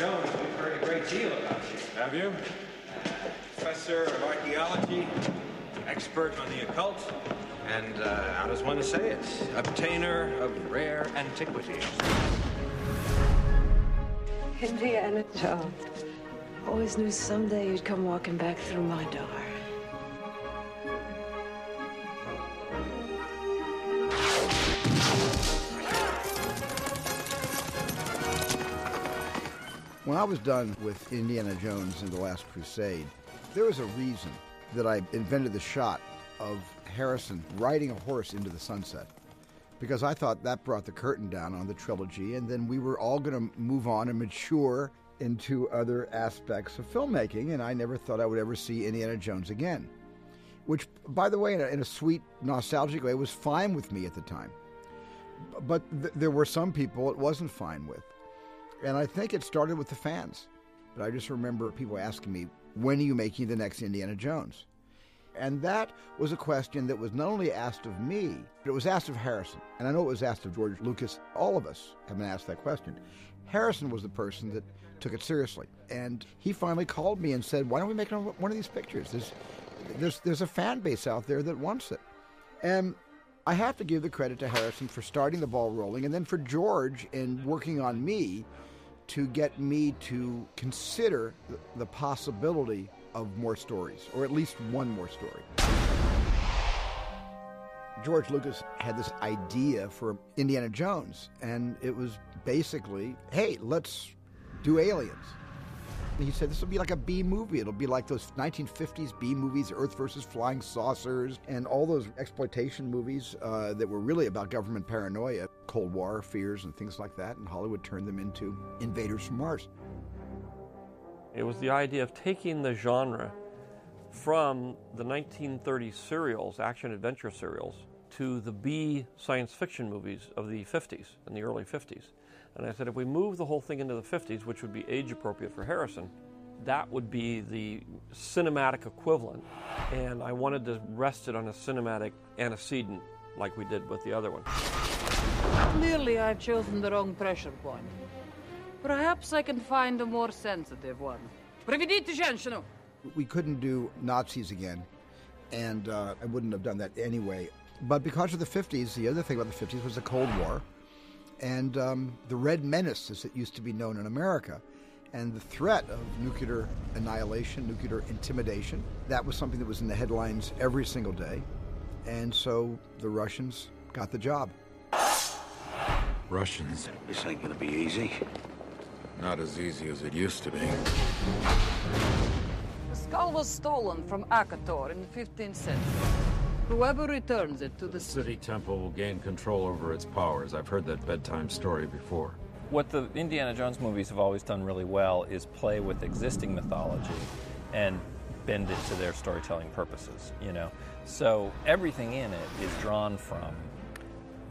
Jones, we've heard a great deal about you. Have you? Professor of archaeology, expert on the occult, and, uh, how does one say it? Obtainer of rare antiquities. Indiana Jones. Always knew someday you'd come walking back through my door. When I was done with Indiana Jones and the Last Crusade, there was a reason that I invented the shot of Harrison riding a horse into the sunset. Because I thought that brought the curtain down on the trilogy, and then we were all going to move on and mature into other aspects of filmmaking, and I never thought I would ever see Indiana Jones again. Which, by the way, in a, in a sweet, nostalgic way, was fine with me at the time. But th- there were some people it wasn't fine with. And I think it started with the fans. But I just remember people asking me, when are you making the next Indiana Jones? And that was a question that was not only asked of me, but it was asked of Harrison. And I know it was asked of George Lucas. All of us have been asked that question. Harrison was the person that took it seriously. And he finally called me and said, Why don't we make one of these pictures? There's, there's, there's a fan base out there that wants it. And I have to give the credit to Harrison for starting the ball rolling and then for George in working on me to get me to consider the possibility of more stories, or at least one more story. George Lucas had this idea for Indiana Jones, and it was basically, hey, let's do aliens. And he said this will be like a B movie. It'll be like those 1950s B movies, Earth versus Flying Saucers, and all those exploitation movies uh, that were really about government paranoia, Cold War fears, and things like that. And Hollywood turned them into invaders from Mars. It was the idea of taking the genre from the 1930s serials, action adventure serials, to the B science fiction movies of the 50s and the early 50s. And I said, if we move the whole thing into the 50s, which would be age appropriate for Harrison, that would be the cinematic equivalent. And I wanted to rest it on a cinematic antecedent like we did with the other one. Clearly, I've chosen the wrong pressure point. Perhaps I can find a more sensitive one. We couldn't do Nazis again, and uh, I wouldn't have done that anyway. But because of the 50s, the other thing about the 50s was the Cold War and um, the Red Menace, as it used to be known in America, and the threat of nuclear annihilation, nuclear intimidation. That was something that was in the headlines every single day. And so the Russians got the job. Russians. This ain't gonna be easy. Not as easy as it used to be. The skull was stolen from Akator in the 15th century. Whoever returns it to the city temple will gain control over its powers. I've heard that bedtime story before. What the Indiana Jones movies have always done really well is play with existing mythology and bend it to their storytelling purposes, you know. So everything in it is drawn from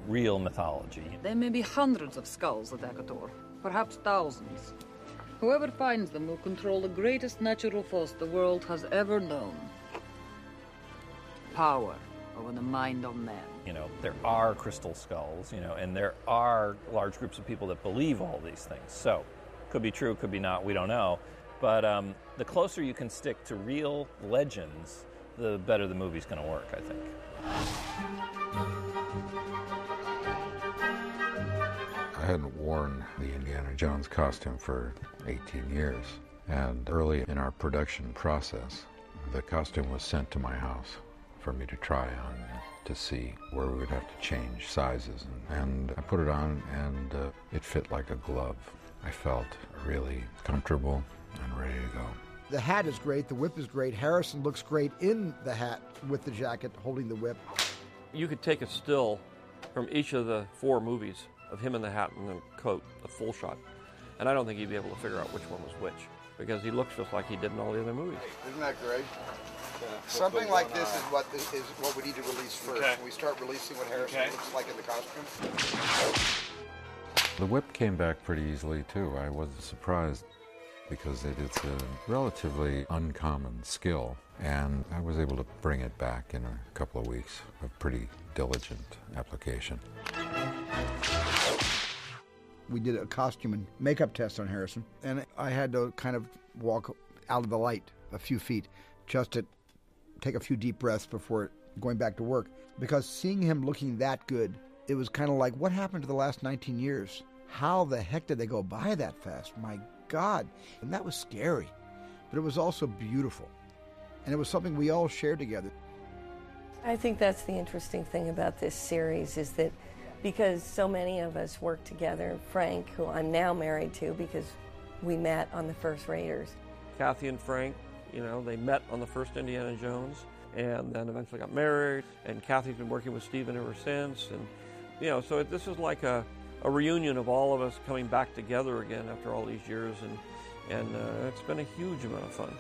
real mythology. There may be hundreds of skulls at Akator, perhaps thousands. Whoever finds them will control the greatest natural force the world has ever known. Power over the mind of man. You know, there are crystal skulls, you know, and there are large groups of people that believe all these things. So, could be true, could be not, we don't know. But um, the closer you can stick to real legends, the better the movie's going to work, I think. I hadn't worn the Indiana Jones costume for 18 years. And early in our production process, the costume was sent to my house for me to try on to see where we would have to change sizes. And, and I put it on and uh, it fit like a glove. I felt really comfortable and ready to go. The hat is great. The whip is great. Harrison looks great in the hat with the jacket holding the whip. You could take a still from each of the four movies of him in the hat and the coat, the full shot. And I don't think he'd be able to figure out which one was which because he looks just like he did in all the other movies. Isn't that great? Something like this is what is what we need to release first. Okay. We start releasing what Harrison Okay. looks like in the costume. The whip came back pretty easily too. I was surprised because it is a relatively uncommon skill, and I was able to bring it back in a couple of weeks of pretty diligent application. we did a costume and makeup test on Harrison, and I had to kind of walk out of the light a few feet just to take a few deep breaths before going back to work. Because seeing him looking that good, it was kind of like, what happened to the last 19 years? How the heck did they go by that fast? My God. And that was scary. But it was also beautiful. And it was something we all shared together. I think that's the interesting thing about this series is that because so many of us work together, Frank, who I'm now married to because we met on the first Raiders. Kathy and Frank, you know, they met on the first Indiana Jones and then eventually got married. And Kathy's been working with Steven ever since. And, you know, so this is like a, a reunion of all of us coming back together again after all these years. And, and uh, it's been a huge amount of fun.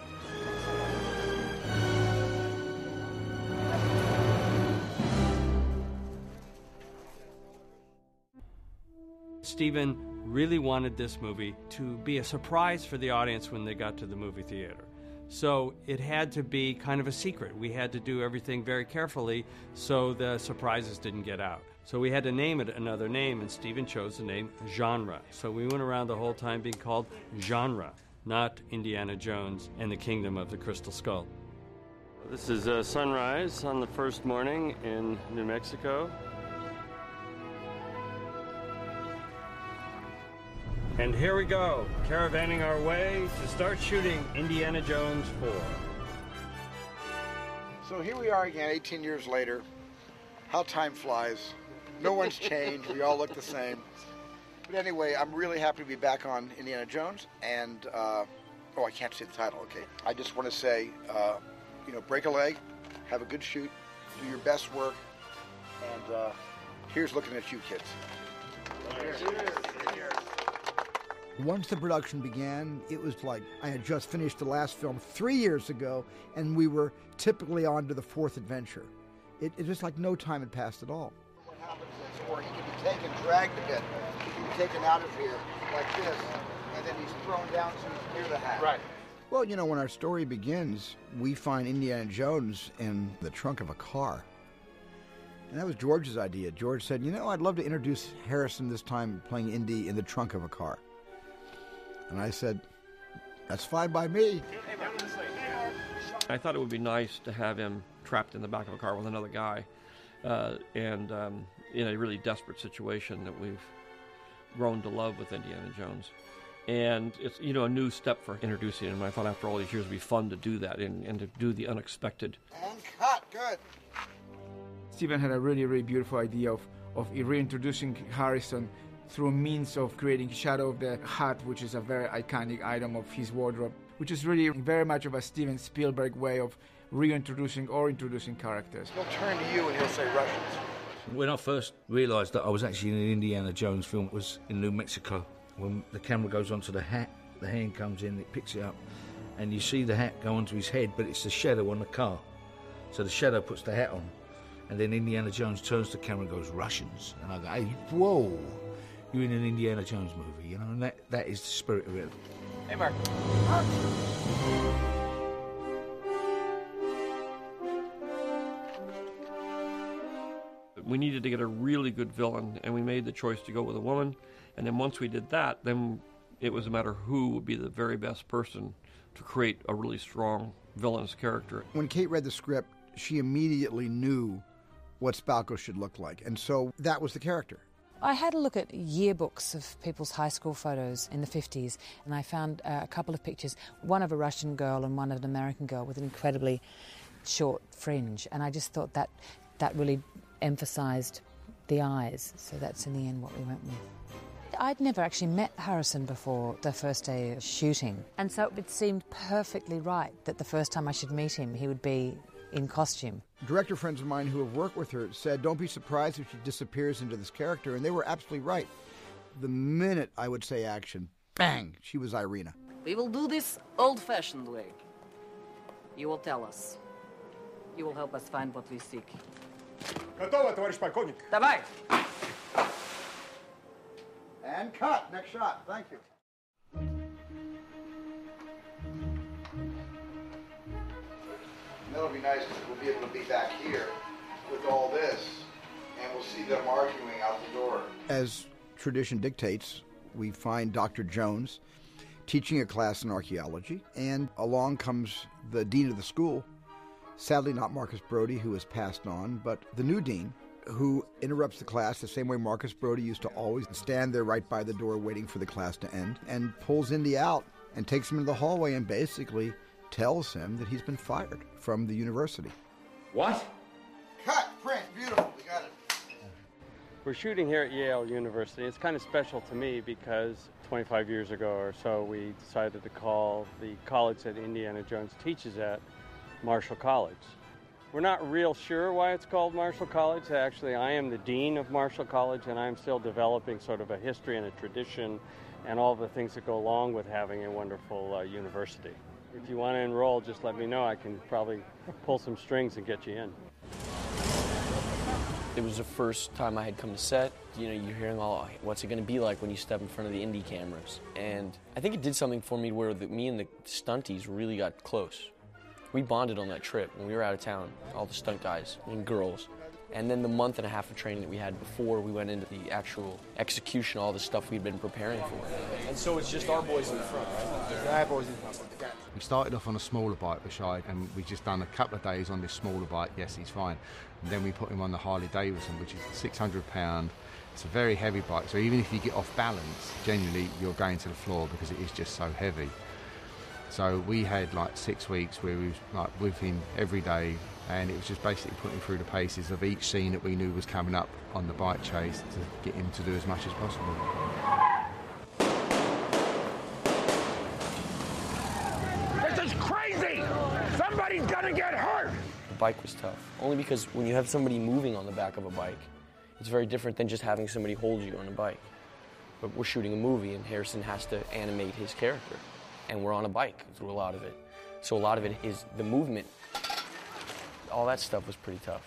Steven really wanted this movie to be a surprise for the audience when they got to the movie theater. So it had to be kind of a secret. We had to do everything very carefully so the surprises didn't get out. So we had to name it another name, and Steven chose the name Genre. So we went around the whole time being called Genre, not Indiana Jones and the Kingdom of the Crystal Skull. This is uh, sunrise on the first morning in New Mexico. And here we go, caravanning our way to start shooting Indiana Jones 4. So here we are again, 18 years later. How time flies. No one's changed. We all look the same. But anyway, I'm really happy to be back on Indiana Jones. And, uh, oh, I can't say the title, okay. I just want to say, uh, you know, break a leg, have a good shoot, do your best work, and uh, here's looking at you kids. Once the production began, it was like I had just finished the last film three years ago, and we were typically on to the fourth adventure. It, it was like no time had passed at all. What happens is, or he can be taken, dragged a bit, he can be taken out of here like this, and then he's thrown down so he's near the hat. Right. Well, you know, when our story begins, we find Indiana Jones in the trunk of a car. And that was George's idea. George said, You know, I'd love to introduce Harrison this time playing Indy in the trunk of a car. And I said, That's fine by me. I thought it would be nice to have him trapped in the back of a car with another guy, uh, and um, in a really desperate situation that we've grown to love with Indiana Jones. And it's you know a new step for introducing him. I thought after all these years it'd be fun to do that and, and to do the unexpected. And cut. Good. Steven had a really, really beautiful idea of, of reintroducing Harrison through means of creating Shadow of the Hat, which is a very iconic item of his wardrobe, which is really very much of a Steven Spielberg way of reintroducing or introducing characters. He'll turn to you and he'll say Russians. When I first realised that I was actually in an Indiana Jones film, it was in New Mexico. When the camera goes onto the hat, the hand comes in, it picks it up, and you see the hat go onto his head, but it's the shadow on the car. So the shadow puts the hat on, and then Indiana Jones turns to the camera and goes, Russians. And I go, hey, whoa, you're in an Indiana Jones movie, you know, and that, that is the spirit of it. Hey, Mark. We needed to get a really good villain, and we made the choice to go with a woman. And then once we did that, then it was a matter who would be the very best person to create a really strong villainous character. When Kate read the script, she immediately knew what Spalko should look like. And so that was the character. I had a look at yearbooks of people's high school photos in the 50s, and I found uh, a couple of pictures one of a Russian girl and one of an American girl with an incredibly short fringe. And I just thought that that really emphasized the eyes. So that's in the end what we went with. I'd never actually met Harrison before the first day of shooting, and so it seemed perfectly right that the first time I should meet him, he would be in costume. Director friends of mine who have worked with her said, Don't be surprised if she disappears into this character. And they were absolutely right. The minute I would say action, bang, she was Irina. We will do this old fashioned way. You will tell us. You will help us find what we seek. Готово, товарищ полковник. Давай! And cut. Next shot. Thank you. That'll be nice because we'll be able to be back here with all this, and we'll see them arguing out the door. As tradition dictates, we find Dr. Jones teaching a class in archaeology, and along comes the dean of the school. Sadly, not Marcus Brody, who has passed on, but the new dean, who interrupts the class the same way Marcus Brody used to always stand there right by the door waiting for the class to end, and pulls Indy out and takes him into the hallway and basically tells him that he's been fired from the university. What? Cut, print, beautiful, we got it. We're shooting here at Yale University. It's kind of special to me because 25 years ago or so, we decided to call the college that Indiana Jones teaches at Marshall College. We're not real sure why it's called Marshall College. Actually, I am the dean of Marshall College, and I'm still developing sort of a history and a tradition and all the things that go along with having a wonderful uh, university. If you want to enroll, just let me know. I can probably pull some strings and get you in. It was the first time I had come to set. You know, you're hearing all, what's it going to be like when you step in front of the Indy cameras? And I think it did something for me where the, me and the stunties really got close. We bonded on that trip when we were out of town, all the stunt guys and girls. And then the month and a half of training that we had before we went into the actual execution, all the stuff we'd been preparing for. And so it's just our boys in the front, right? Our boys in the front. We started off on a smaller bike, Rashid, and we just done a couple of days on this smaller bike. Yes, he's fine. And then we put him on the Harley Davidson, which is 600 pound. It's a very heavy bike, so even if you get off balance, genuinely you're going to the floor because it is just so heavy. So we had like six weeks where we was like with him every day, and it was just basically putting through the paces of each scene that we knew was coming up on the bike chase to get him to do as much as possible. This is crazy! Somebody's gonna get hurt! The bike was tough, only because when you have somebody moving on the back of a bike, it's very different than just having somebody hold you on a bike. But we're shooting a movie, and Harrison has to animate his character and we're on a bike through a lot of it. So a lot of it is the movement. All that stuff was pretty tough.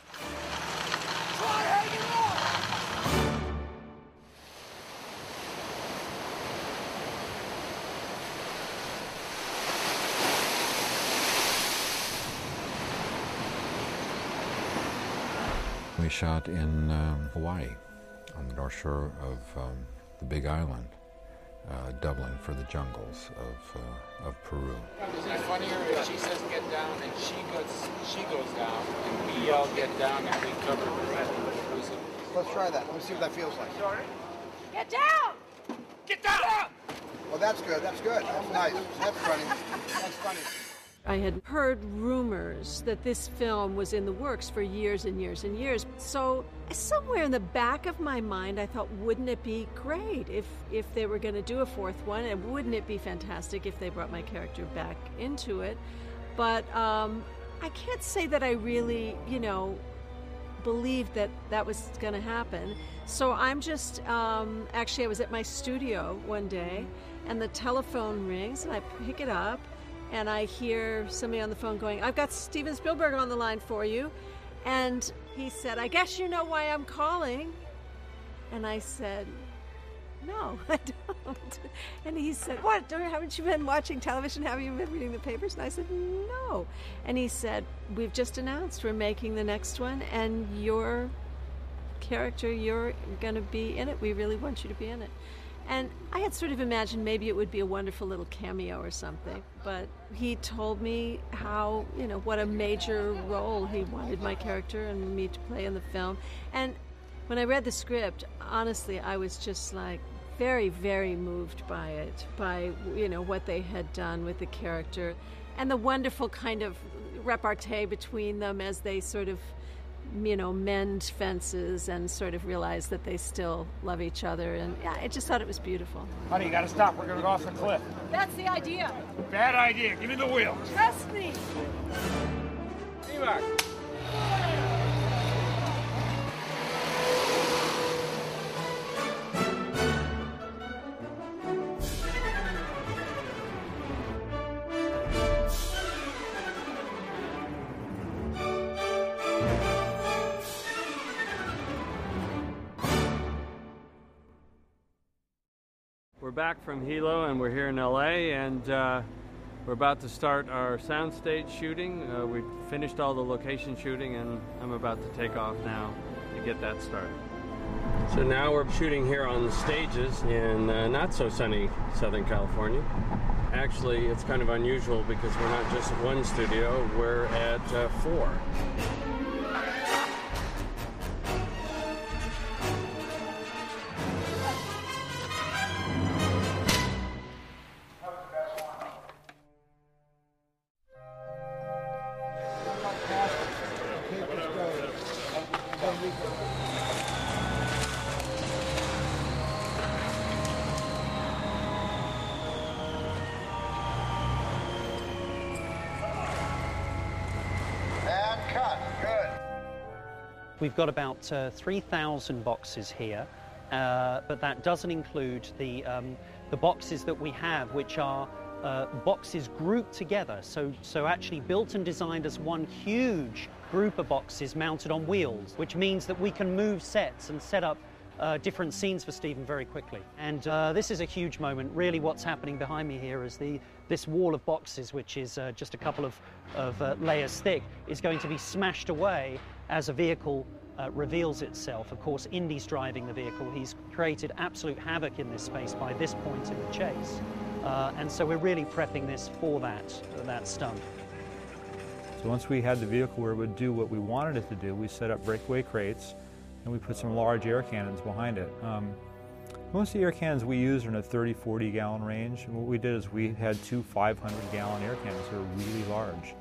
We shot in um, Hawaii, on the north shore of um, the Big Island uh, Dublin for the jungles of, uh, of Peru. Is it funnier if she says get down and she goes she goes down and we all get down and we cover the rest Let's try that. Let me see what that feels like. Sorry? Get down! Get down! Well, that's good. That's good. That's nice. That's funny. That's funny. I had heard rumors that this film was in the works for years and years and years. So somewhere in the back of my mind, I thought, wouldn't it be great if if they were going to do a fourth one, and wouldn't it be fantastic if they brought my character back into it? But um, I can't say that I really, you know, believed that that was going to happen. So I'm just um, actually I was at my studio one day, and the telephone rings, and I pick it up and I hear somebody on the phone going, I've got Steven Spielberg on the line for you. And he said, I guess you know why I'm calling. And I said, No, I don't. And he said, What? Haven't you been watching television? Have you been reading the papers? And I said, No. And he said, We've just announced we're making the next one, and your character, you're going to be in it. We really want you to be in it. And I had sort of imagined maybe it would be a wonderful little cameo or something. But he told me how, you know, what a major role he wanted my character and me to play in the film. And when I read the script, honestly, I was just like very, very moved by it, by, you know, what they had done with the character and the wonderful kind of repartee between them as they sort of you know, mend fences and sort of realize that they still love each other. And yeah, I just thought it was beautiful. Honey, you gotta stop. We're gonna go off the cliff. That's the idea. Bad idea. Give me the wheel. Trust me. Evac. Back from Hilo and we're here in LA and uh, we're about to start our soundstage shooting. Uh, we've finished all the location shooting and I'm about to take off now to get that started. So now we're shooting here on the stages in uh, not so sunny Southern California. Actually, it's kind of unusual because we're not just at one studio, we're at uh, four. We've got about uh, 3,000 boxes here, uh, but that doesn't include the, um, the boxes that we have, which are uh, boxes grouped together. So, so actually built and designed as one huge group of boxes mounted on wheels, which means that we can move sets and set up uh, different scenes for Steven very quickly. And uh, this is a huge moment. Really, what's happening behind me here is the this wall of boxes, which is uh, just a couple of, of layers thick, is going to be smashed away as a vehicle uh, reveals itself. Of course, Indy's driving the vehicle. He's created absolute havoc in this space by this point in the chase. Uh, and so we're really prepping this for that, that stunt. So once we had the vehicle where it would do what we wanted it to do, we set up breakaway crates and we put some large air cannons behind it. Um, most of the air cannons we use are in a 30, 40 gallon range. And what we did is we had two 500 gallon air cannons that are really large.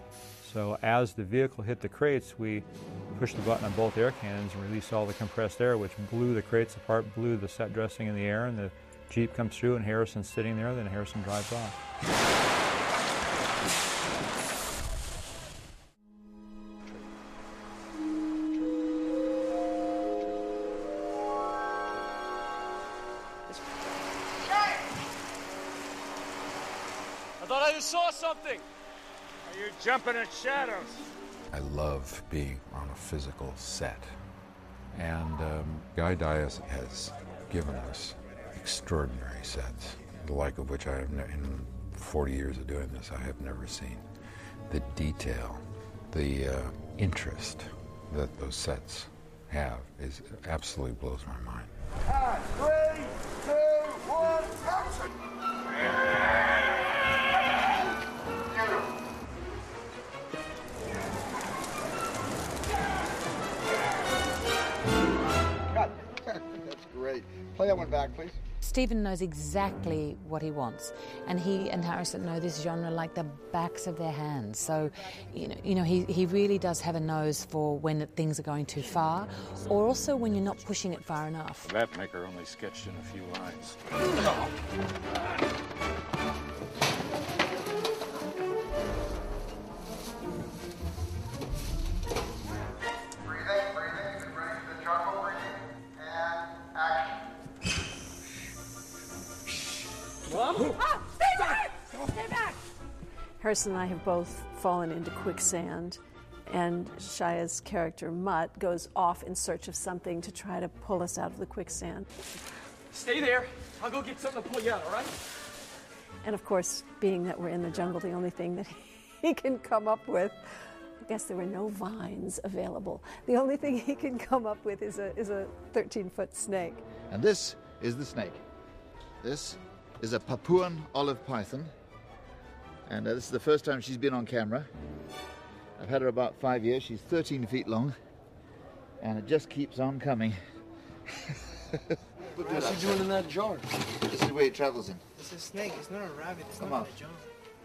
So as the vehicle hit the crates, we pushed the button on both air cannons and released all the compressed air, which blew the crates apart, blew the set dressing in the air, and the Jeep comes through and Harrison's sitting there, then Harrison drives off. I thought I just saw something. Are You're jumping at shadows. I love being on a physical set. And um, Guy Dyas has given us extraordinary sets, the like of which I have, ne- in 40 years of doing this, I have never seen. The detail, the uh, interest that those sets have is absolutely blows my mind. Great. Play that one back, please. Steven knows exactly what he wants, and he and Harrison know this genre like the backs of their hands. So, you know, you know he, he really does have a nose for when things are going too far, or also when you're not pushing it far enough. That maker only sketched in a few lines. Harrison and I have both fallen into quicksand, and Shia's character, Mutt, goes off in search of something to try to pull us out of the quicksand. Stay there. I'll go get something to pull you out, all right? And of course, being that we're in the jungle, the only thing that he can come up with, I guess there were no vines available. The only thing he can come up with is a, is a 13 foot snake. And this is the snake. This is a Papuan olive python. And uh, this is the first time she's been on camera. I've had her about five years. She's 13 feet long. And it just keeps on coming. What's he doing in that jar? This is the way it travels in. It's a snake. It's not a rabbit. It's Come not on. a jump.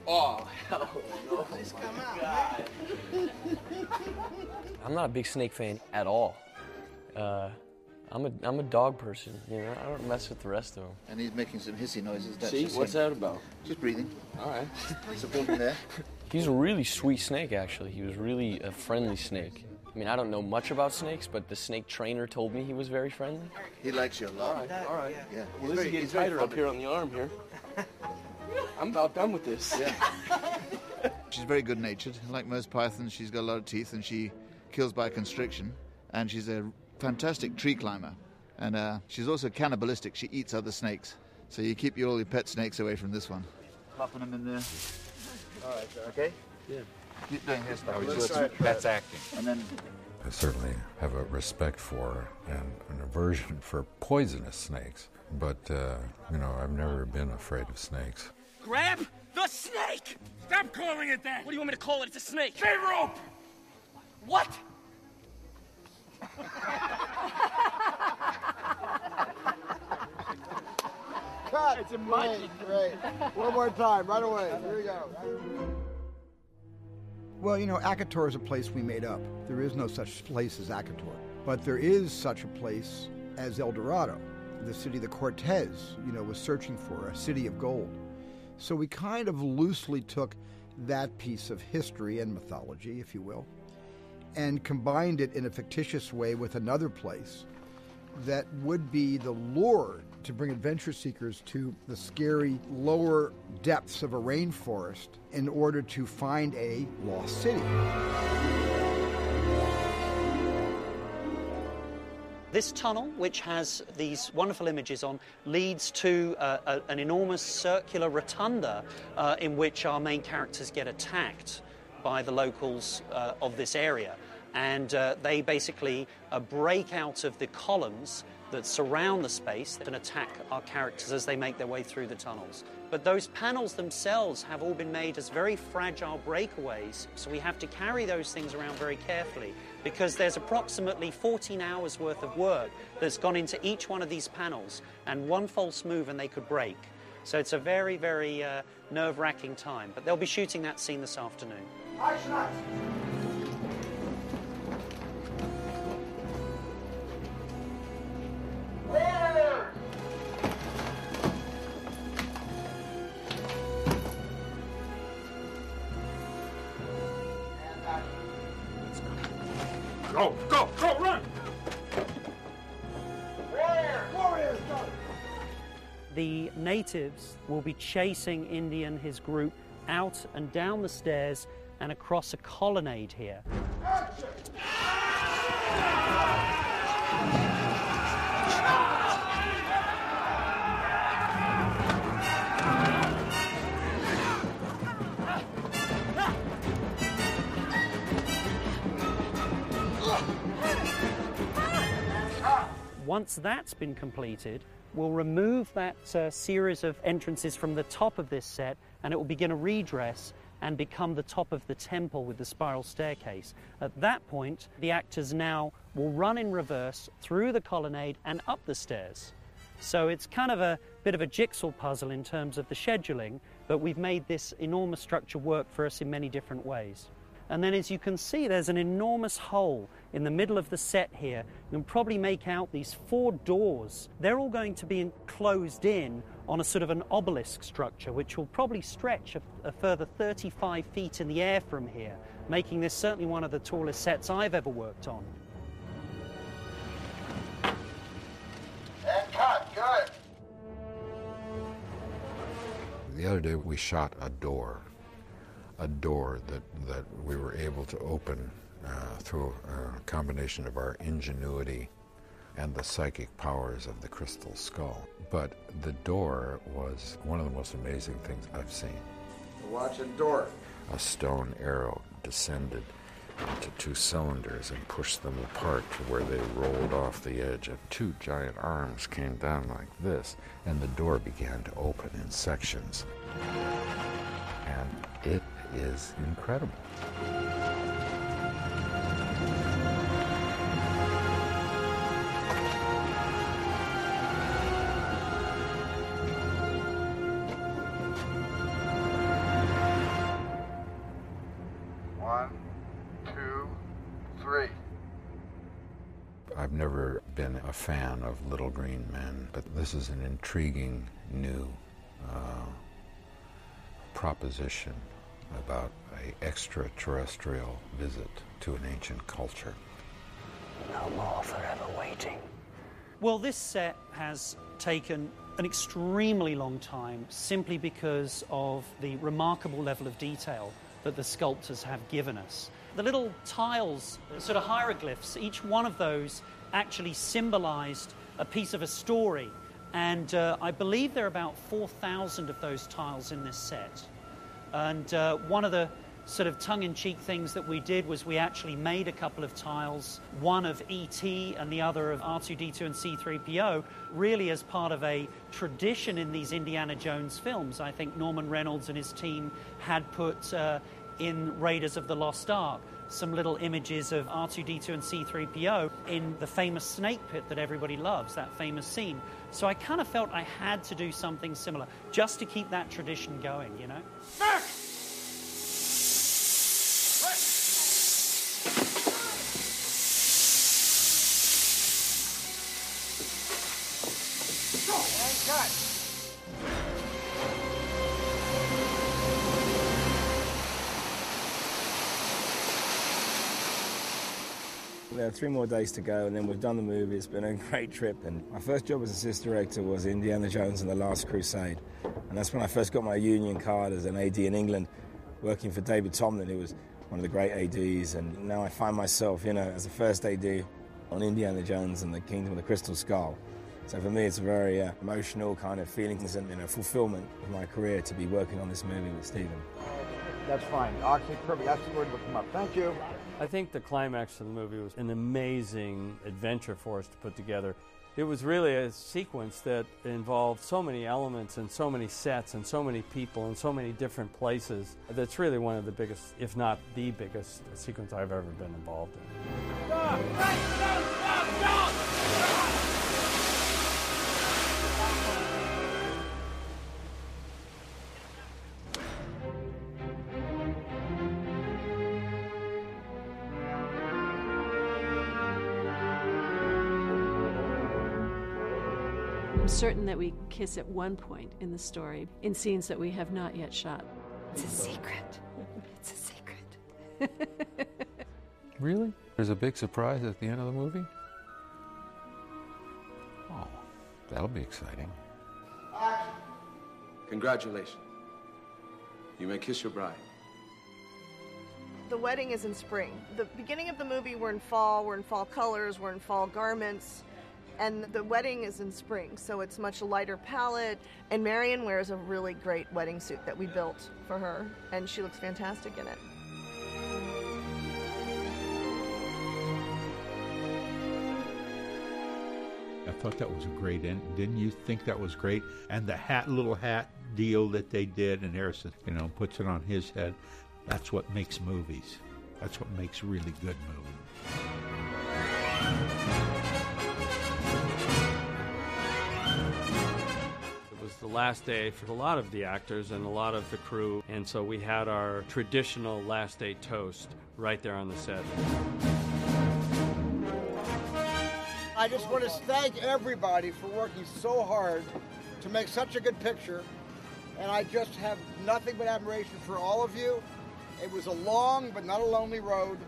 Oh, hell no. Please come out, man. I'm not a big snake fan at all. Uh, I'm a I'm a dog person. You know, I don't mess with the rest of them. And he's making some hissy noises. That's See? What's that about? Just breathing. All right. Supporting there. He's a really sweet snake, actually. He was really a friendly snake. I mean, I don't know much about snakes, but the snake trainer told me he was very friendly. He likes you a lot. All right, all right. Yeah. Well, this very- is getting tighter up here on the arm here. I'm about done with this. Yeah. She's very good natured. Like most pythons, she's got a lot of teeth and she kills by constriction. And she's a fantastic tree climber. And uh, she's also cannibalistic. She eats other snakes. So you keep your, all your pet snakes away from this one. Plopping them in there. All right, okay? Yeah. Keep doing this. Oh, now. he's Let's listening. try it. That's acting. And then I certainly have a respect for and an aversion for poisonous snakes, but, uh, you know, I've never been afraid of snakes. Grab the snake! Stop calling it that! What do you want me to call it? It's a snake! Say rope! What? Cut! It's a great, great. One more time, right away. Here we go. Well, you know, Akator is a place we made up. There is no such place as Akator. But there is such a place as El Dorado, the city the Cortez, you know, was searching for, a city of gold. So we kind of loosely took that piece of history and mythology, if you will, and combined it in a fictitious way with another place that would be the lure to bring adventure seekers to the scary lower depths of a rainforest in order to find a lost city. This tunnel, which has these wonderful images on, leads to uh, a, an enormous circular rotunda uh, in which our main characters get attacked by the locals uh, of this area. And uh, they basically uh, break out of the columns that surround the space and attack our characters as they make their way through the tunnels. But those panels themselves have all been made as very fragile breakaways, so we have to carry those things around very carefully because there's approximately 14 hours worth of work that's gone into each one of these panels, and one false move and they could break. So it's a very, very uh, nerve wracking time. But they'll be shooting that scene this afternoon. Go, go, go, run! The natives will be chasing Indy and his group out and down the stairs and across a colonnade here. Once that's been completed, we'll remove that uh, series of entrances from the top of this set and it will begin a redress and become the top of the temple with the spiral staircase. At that point, the actors now will run in reverse through the colonnade and up the stairs. So it's kind of a bit of a jigsaw puzzle in terms of the scheduling, but we've made this enormous structure work for us in many different ways. And then, as you can see, there's an enormous hole in the middle of the set here. You can probably make out these four doors. They're all going to be enclosed in on a sort of an obelisk structure, which will probably stretch a, a further 35 feet in the air from here, making this certainly one of the tallest sets I've ever worked on. And cut. Good. The other day we shot a door, a door that, that we were able to open uh, through a combination of our ingenuity and the psychic powers of the crystal skull. But the door was one of the most amazing things I've seen. Watch a door. A stone arrow descended into two cylinders and pushed them apart to where they rolled off the edge, and two giant arms came down like this, and the door began to open in sections. And it is incredible. One, two, three. I've never been a fan of Little Green Men, but this is an intriguing new uh, proposition about a extraterrestrial visit to an ancient culture. No more forever waiting. Well, this set has taken an extremely long time simply because of the remarkable level of detail that the sculptors have given us. The little tiles, sort of hieroglyphs, each one of those actually symbolized a piece of a story. And uh, I believe there are about 4,000 of those tiles in this set. And uh, one of the sort of tongue-in-cheek things that we did was we actually made a couple of tiles, one of E.T. and the other of R2-D2 and C-3PO, really as part of a tradition in these Indiana Jones films. I think Norman Reynolds and his team had put uh, in Raiders of the Lost Ark some little images of R2D2 and C3PO in the famous snake pit that everybody loves, that famous scene. So I kind of felt I had to do something similar just to keep that tradition going, you know? Are three more days to go, and then we've done the movie. It's been a great trip. And my first job as assist director was Indiana Jones and the Last Crusade. And that's when I first got my union card as an AD in England, working for David Tomlin, who was one of the great ADs. And now I find myself, you know, as a first AD on Indiana Jones and the Kingdom of the Crystal Skull. So for me, it's a very uh, emotional kind of feelings and you know, fulfillment of my career to be working on this movie with Steven. That's fine. Oxley, Kirby, that's the word will come up. Thank you. I think the climax of the movie was an amazing adventure for us to put together. It was really a sequence that involved so many elements and so many sets and so many people and so many different places. That's really one of the biggest, if not the biggest, sequence I've ever been involved in. I'm certain that we kiss at one point in the story in scenes that we have not yet shot. It's a secret. It's a secret. Really? There's a big surprise at the end of the movie? Oh, that'll be exciting. Congratulations. You may kiss your bride. The wedding is in spring. The beginning of the movie, we're in fall, we're in fall colors, we're in fall garments, and the wedding is in spring, so it's much lighter palette. And Marion wears a really great wedding suit that we built for her, and she looks fantastic in it. I thought that was a great end. Didn't you think that was great? And the hat, little hat deal that they did, and Harrison, you know, puts it on his head. That's what makes movies. That's what makes really good movies. The last day for a lot of the actors and a lot of the crew, and so we had our traditional last day toast right there on the set. I just want to thank everybody for working so hard to make such a good picture. And I just have nothing but admiration for all of you. It was a long but not a lonely road.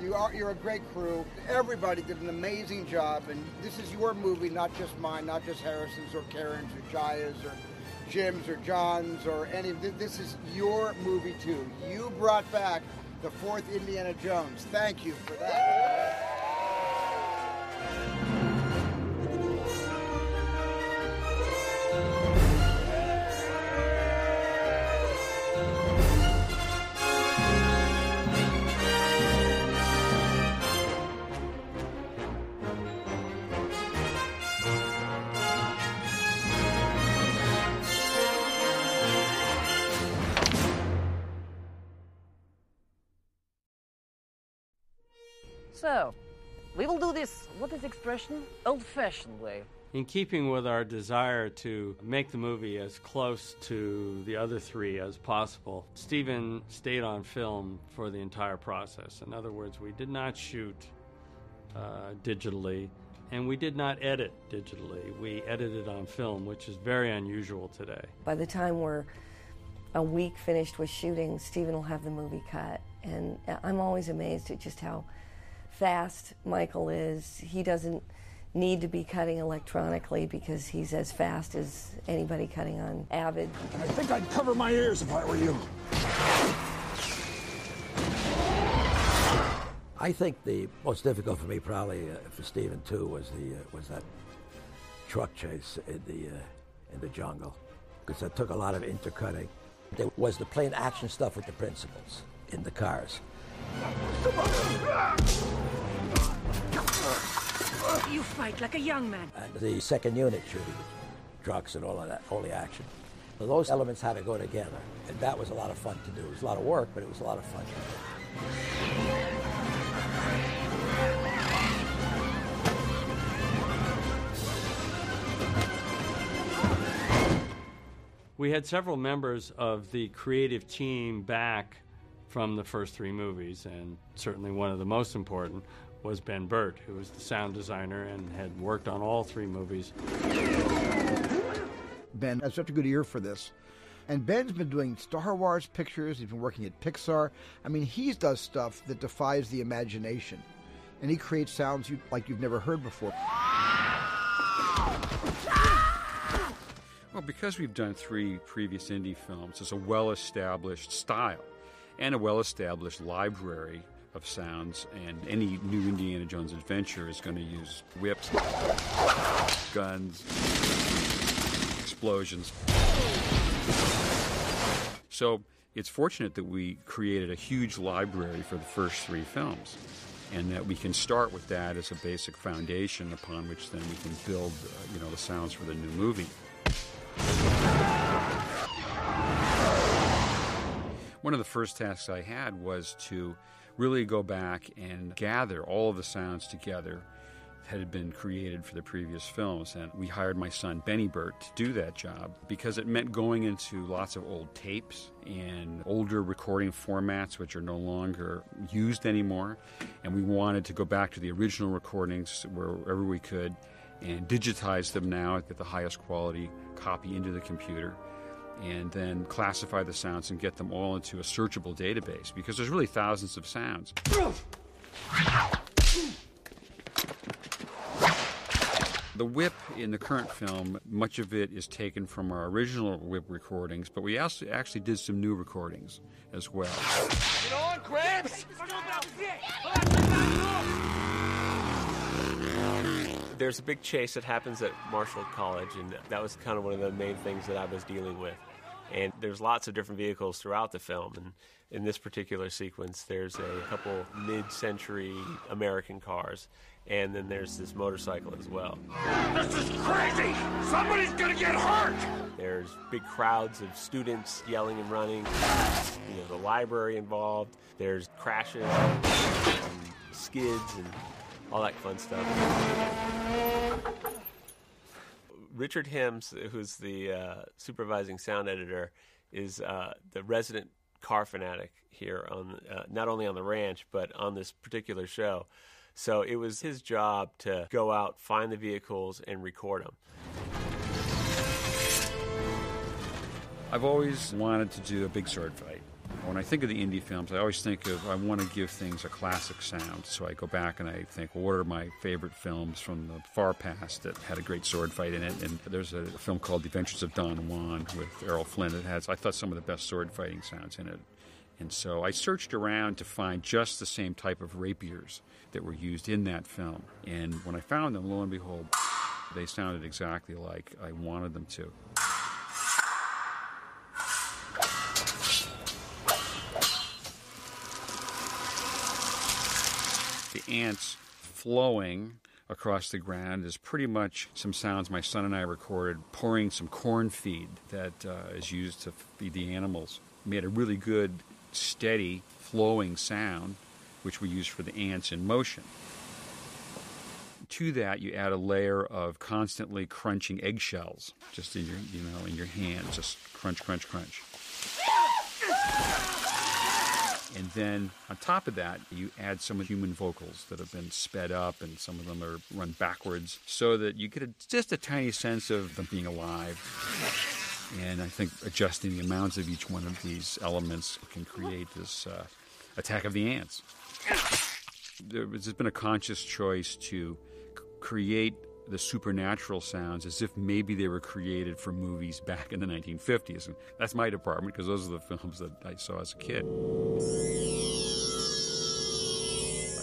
You are you're a great crew. Everybody did an amazing job and this is your movie, not just mine, not just Harrison's or Karen's or Shia's or Jim's or John's or any this is your movie too. You brought back the fourth Indiana Jones. Thank you for that. So, we will do this, what is the expression? Old fashioned way. In keeping with our desire to make the movie as close to the other three as possible, Steven stayed on film for the entire process. In other words, we did not shoot uh, digitally and we did not edit digitally. We edited on film, which is very unusual today. By the time we're a week finished with shooting, Steven will have the movie cut. And I'm always amazed at just how fast Michael is. He doesn't need to be cutting electronically because he's as fast as anybody cutting on Avid. I think I'd cover my ears if I were you. I think the most difficult for me, probably uh, for Steven too, was the uh, was that truck chase in the uh, in the jungle, because that took a lot of intercutting, There was the plain action stuff with the principals in the cars. You fight like a young man. And the second unit shooting trucks and all of that, all the action. So those elements had to go together. And that was a lot of fun to do. It was a lot of work, but it was a lot of fun to do. We had several members of the creative team back from the first three movies, and certainly one of the most important was Ben Burtt, who was the sound designer and had worked on all three movies. Ben has such a good ear for this. And Ben's been doing Star Wars pictures, he's been working at Pixar. I mean, he does stuff that defies the imagination. And he creates sounds you, like you've never heard before. Well, because we've done three previous Indy films, it's a well established style and a well established library of sounds. And any new Indiana Jones adventure is going to use whips, guns, explosions. So it's fortunate that we created a huge library for the first three films. And that we can start with that as a basic foundation upon which then we can build, uh, you know, the sounds for the new movie. One of the first tasks I had was to really go back and gather all of the sounds together that had been created for the previous films. And we hired my son Benny Burtt to do that job because it meant going into lots of old tapes and older recording formats which are no longer used anymore. And we wanted to go back to the original recordings wherever we could and digitize them now at the highest quality copy into the computer and then classify the sounds and get them all into a searchable database because there's really thousands of sounds. The whip in the current film, much of it is taken from our original whip recordings, but we also actually did some new recordings as well. Get on, Gramps! There's a big chase that happens at Marshall College, and that was kind of one of the main things that I was dealing with. And there's lots of different vehicles throughout the film, and in this particular sequence, there's a couple mid-century American cars, and then there's this motorcycle as well. This is crazy! Somebody's gonna get hurt! There's big crowds of students yelling and running. You know, the library involved. There's crashes, and skids, and all that fun stuff. Richard Hymns, who's the uh, supervising sound editor, is uh, the resident car fanatic here on uh, not only on the ranch but on this particular show. So it was his job to go out, find the vehicles, and record them. I've always wanted to do a big sword fight. When I think of the Indy films, I always think of I want to give things a classic sound. So I go back and I think, well, what are my favorite films from the far past that had a great sword fight in it? And there's a film called The Adventures of Don Juan with Errol Flynn that has, I thought, some of the best sword fighting sounds in it. And so I searched around to find just the same type of rapiers that were used in that film. And when I found them, lo and behold, they sounded exactly like I wanted them to. The ants flowing across the ground is pretty much some sounds my son and I recorded pouring some corn feed that uh, is used to feed the animals. We had a really good, steady, flowing sound, which we use for the ants in motion. To that, you add a layer of constantly crunching eggshells, just in your, you know, in your hand, just crunch, crunch, crunch. And then on top of that, you add some human vocals that have been sped up, and some of them are run backwards, so that you get a, just a tiny sense of them being alive. And I think adjusting the amounts of each one of these elements can create this uh, attack of the ants. There's been a conscious choice to create the supernatural sounds as if maybe they were created for movies back in the 1950s. And that's my department because those are the films that I saw as a kid.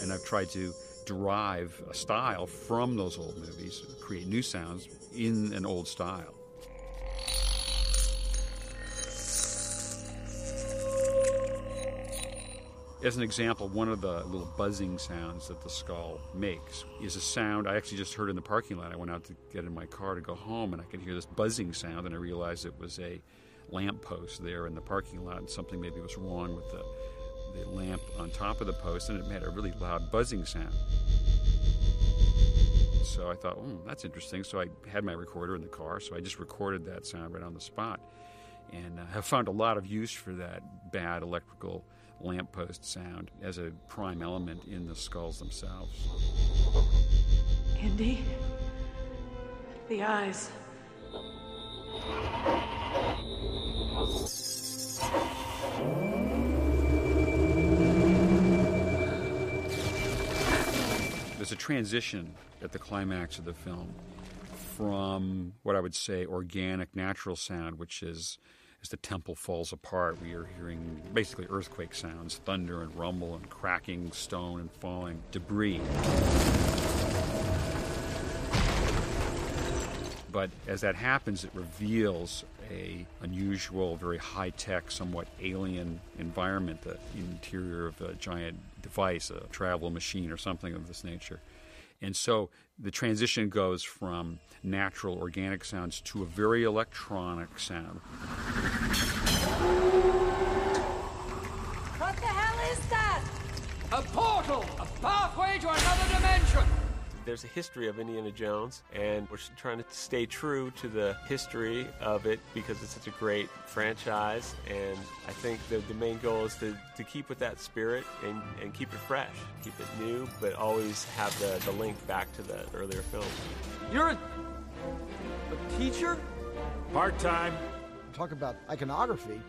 And I've tried to derive a style from those old movies, create new sounds in an old style. As an example, one of the little buzzing sounds that the skull makes is a sound I actually just heard in the parking lot. I went out to get in my car to go home, and I could hear this buzzing sound, and I realized it was a lamppost there in the parking lot, and something maybe was wrong with the, the lamp on top of the post, and it made a really loud buzzing sound. So I thought, oh, that's interesting. So I had my recorder in the car, so I just recorded that sound right on the spot. And uh, have found a lot of use for that bad electrical lamppost sound as a prime element in the skulls themselves. Andy? The eyes. There's a transition at the climax of the film from what I would say organic, natural sound, which is as the temple falls apart, we are hearing basically earthquake sounds, thunder and rumble and cracking stone and falling debris. But as that happens, it reveals a unusual, very high-tech, somewhat alien environment, the interior of a giant device, a travel machine or something of this nature. And so the transition goes from natural organic sounds to a very electronic sound. What the hell is that? A portal! A pathway to another dimension! There's a history of Indiana Jones, and we're trying to stay true to the history of it because it's such a great franchise. And I think the, the main goal is to, to keep with that spirit and, and keep it fresh, keep it new, but always have the, the link back to the earlier films. You're a, a teacher? Part time. Talk about iconography.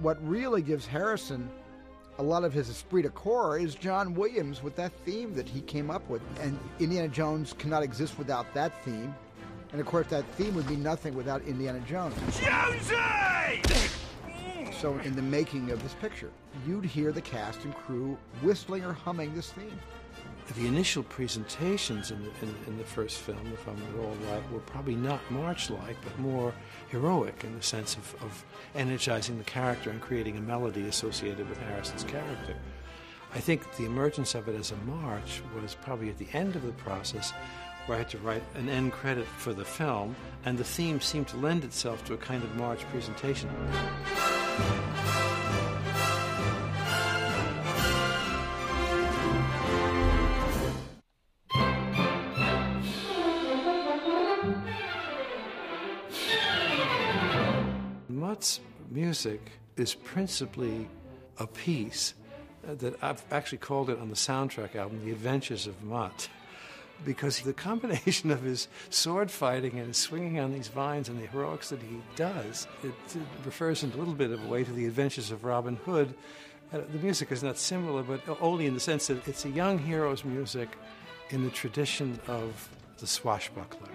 What really gives Harrison a lot of his esprit de corps is John Williams with that theme that he came up with. And Indiana Jones cannot exist without that theme. And of course, that theme would be nothing without Indiana Jones. Jonesy! So, in the making of this picture, you'd hear the cast and crew whistling or humming this theme. The initial presentations in the, in, in the first film, if I'm at all right, were probably not march-like, but more heroic in the sense of, of energizing the character and creating a melody associated with Harrison's character. I think the emergence of it as a march was probably at the end of the process where I had to write an end credit for the film, and the theme seemed to lend itself to a kind of march presentation. Music is principally a piece that I've actually called it on the soundtrack album, The Adventures of Mutt, because the combination of his sword fighting and his swinging on these vines and the heroics that he does, it, it refers in a little bit of a way to The Adventures of Robin Hood. Uh, the music is not similar, but only in the sense that it's a young hero's music in the tradition of the swashbuckler.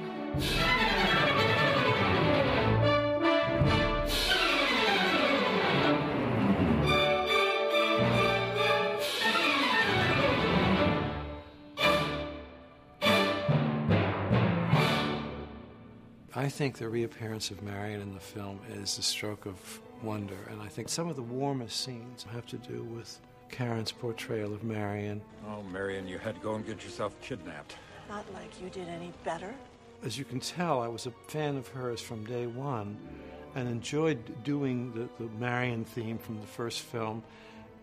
I think the reappearance of Marion in the film is a stroke of wonder, and I think some of the warmest scenes have to do with Karen's portrayal of Marion. Oh, Marion, you had to go and get yourself kidnapped. Not like you did any better. As you can tell, I was a fan of hers from day one and enjoyed doing the, the Marion theme from the first film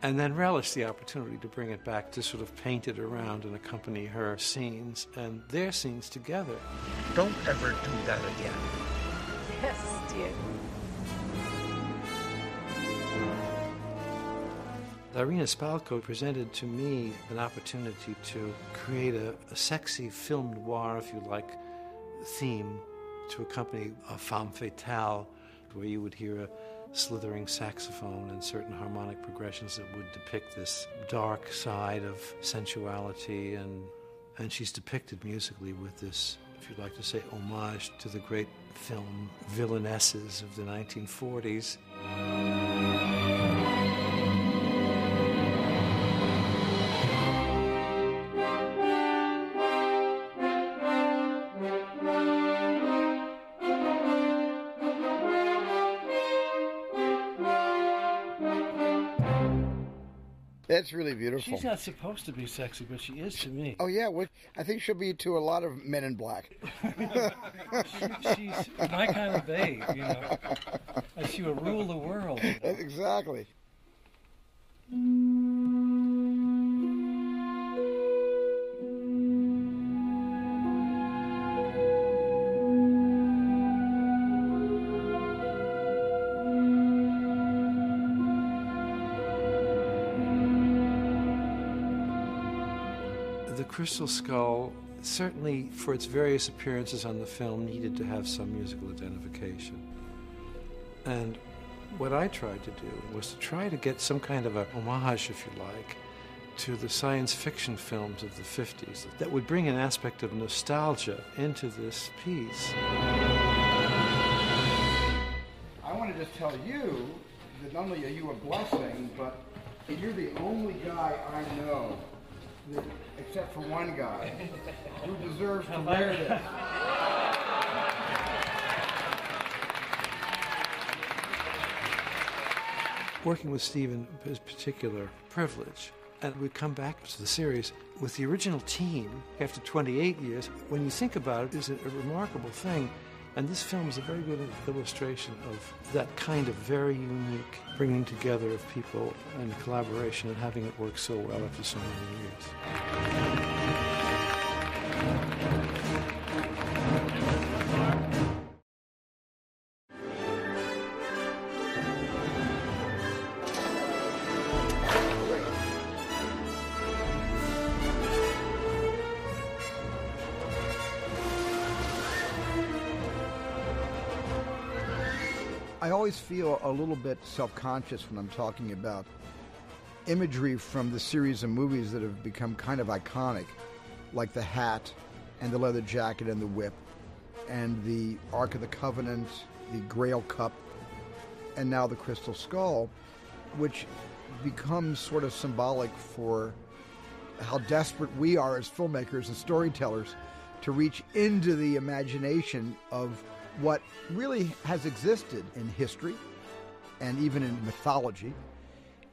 and then relish the opportunity to bring it back to sort of paint it around and accompany her scenes and their scenes together. Don't ever do that again. Yes, dear. Irina Spalko presented to me an opportunity to create a, a sexy film noir, if you like, theme to accompany a femme fatale, where you would hear a slithering saxophone and certain harmonic progressions that would depict this dark side of sensuality. And and she's depicted musically with this if you'd like to say homage to the great film villainesses of the 1940s That's really beautiful. She's not supposed to be sexy, but she is to me. Oh yeah, well, I think she'll be to a lot of men in black. She's my kind of babe, you know. She will rule the world. exactly. Crystal Skull, certainly for its various appearances on the film, needed to have some musical identification. And what I tried to do was to try to get some kind of a homage, if you like, to the science fiction films of the 50s that would bring an aspect of nostalgia into this piece. I want to just tell you that not only are you a blessing, but you're the only guy I know, that, except for one guy, who deserves to wear this. Working with Steven is a particular privilege. And we come back to the series with the original team after 28 years. When you think about it, it's a, a remarkable thing. And this film is a very good illustration of that kind of very unique bringing together of people and collaboration and having it work so well after so many years. I always feel a little bit self conscious when I'm talking about imagery from the series of movies that have become kind of iconic, like the hat and the leather jacket and the whip, and the Ark of the Covenant, the Grail Cup, and now the Crystal Skull, which becomes sort of symbolic for how desperate we are as filmmakers and storytellers to reach into the imagination of what really has existed in history and even in mythology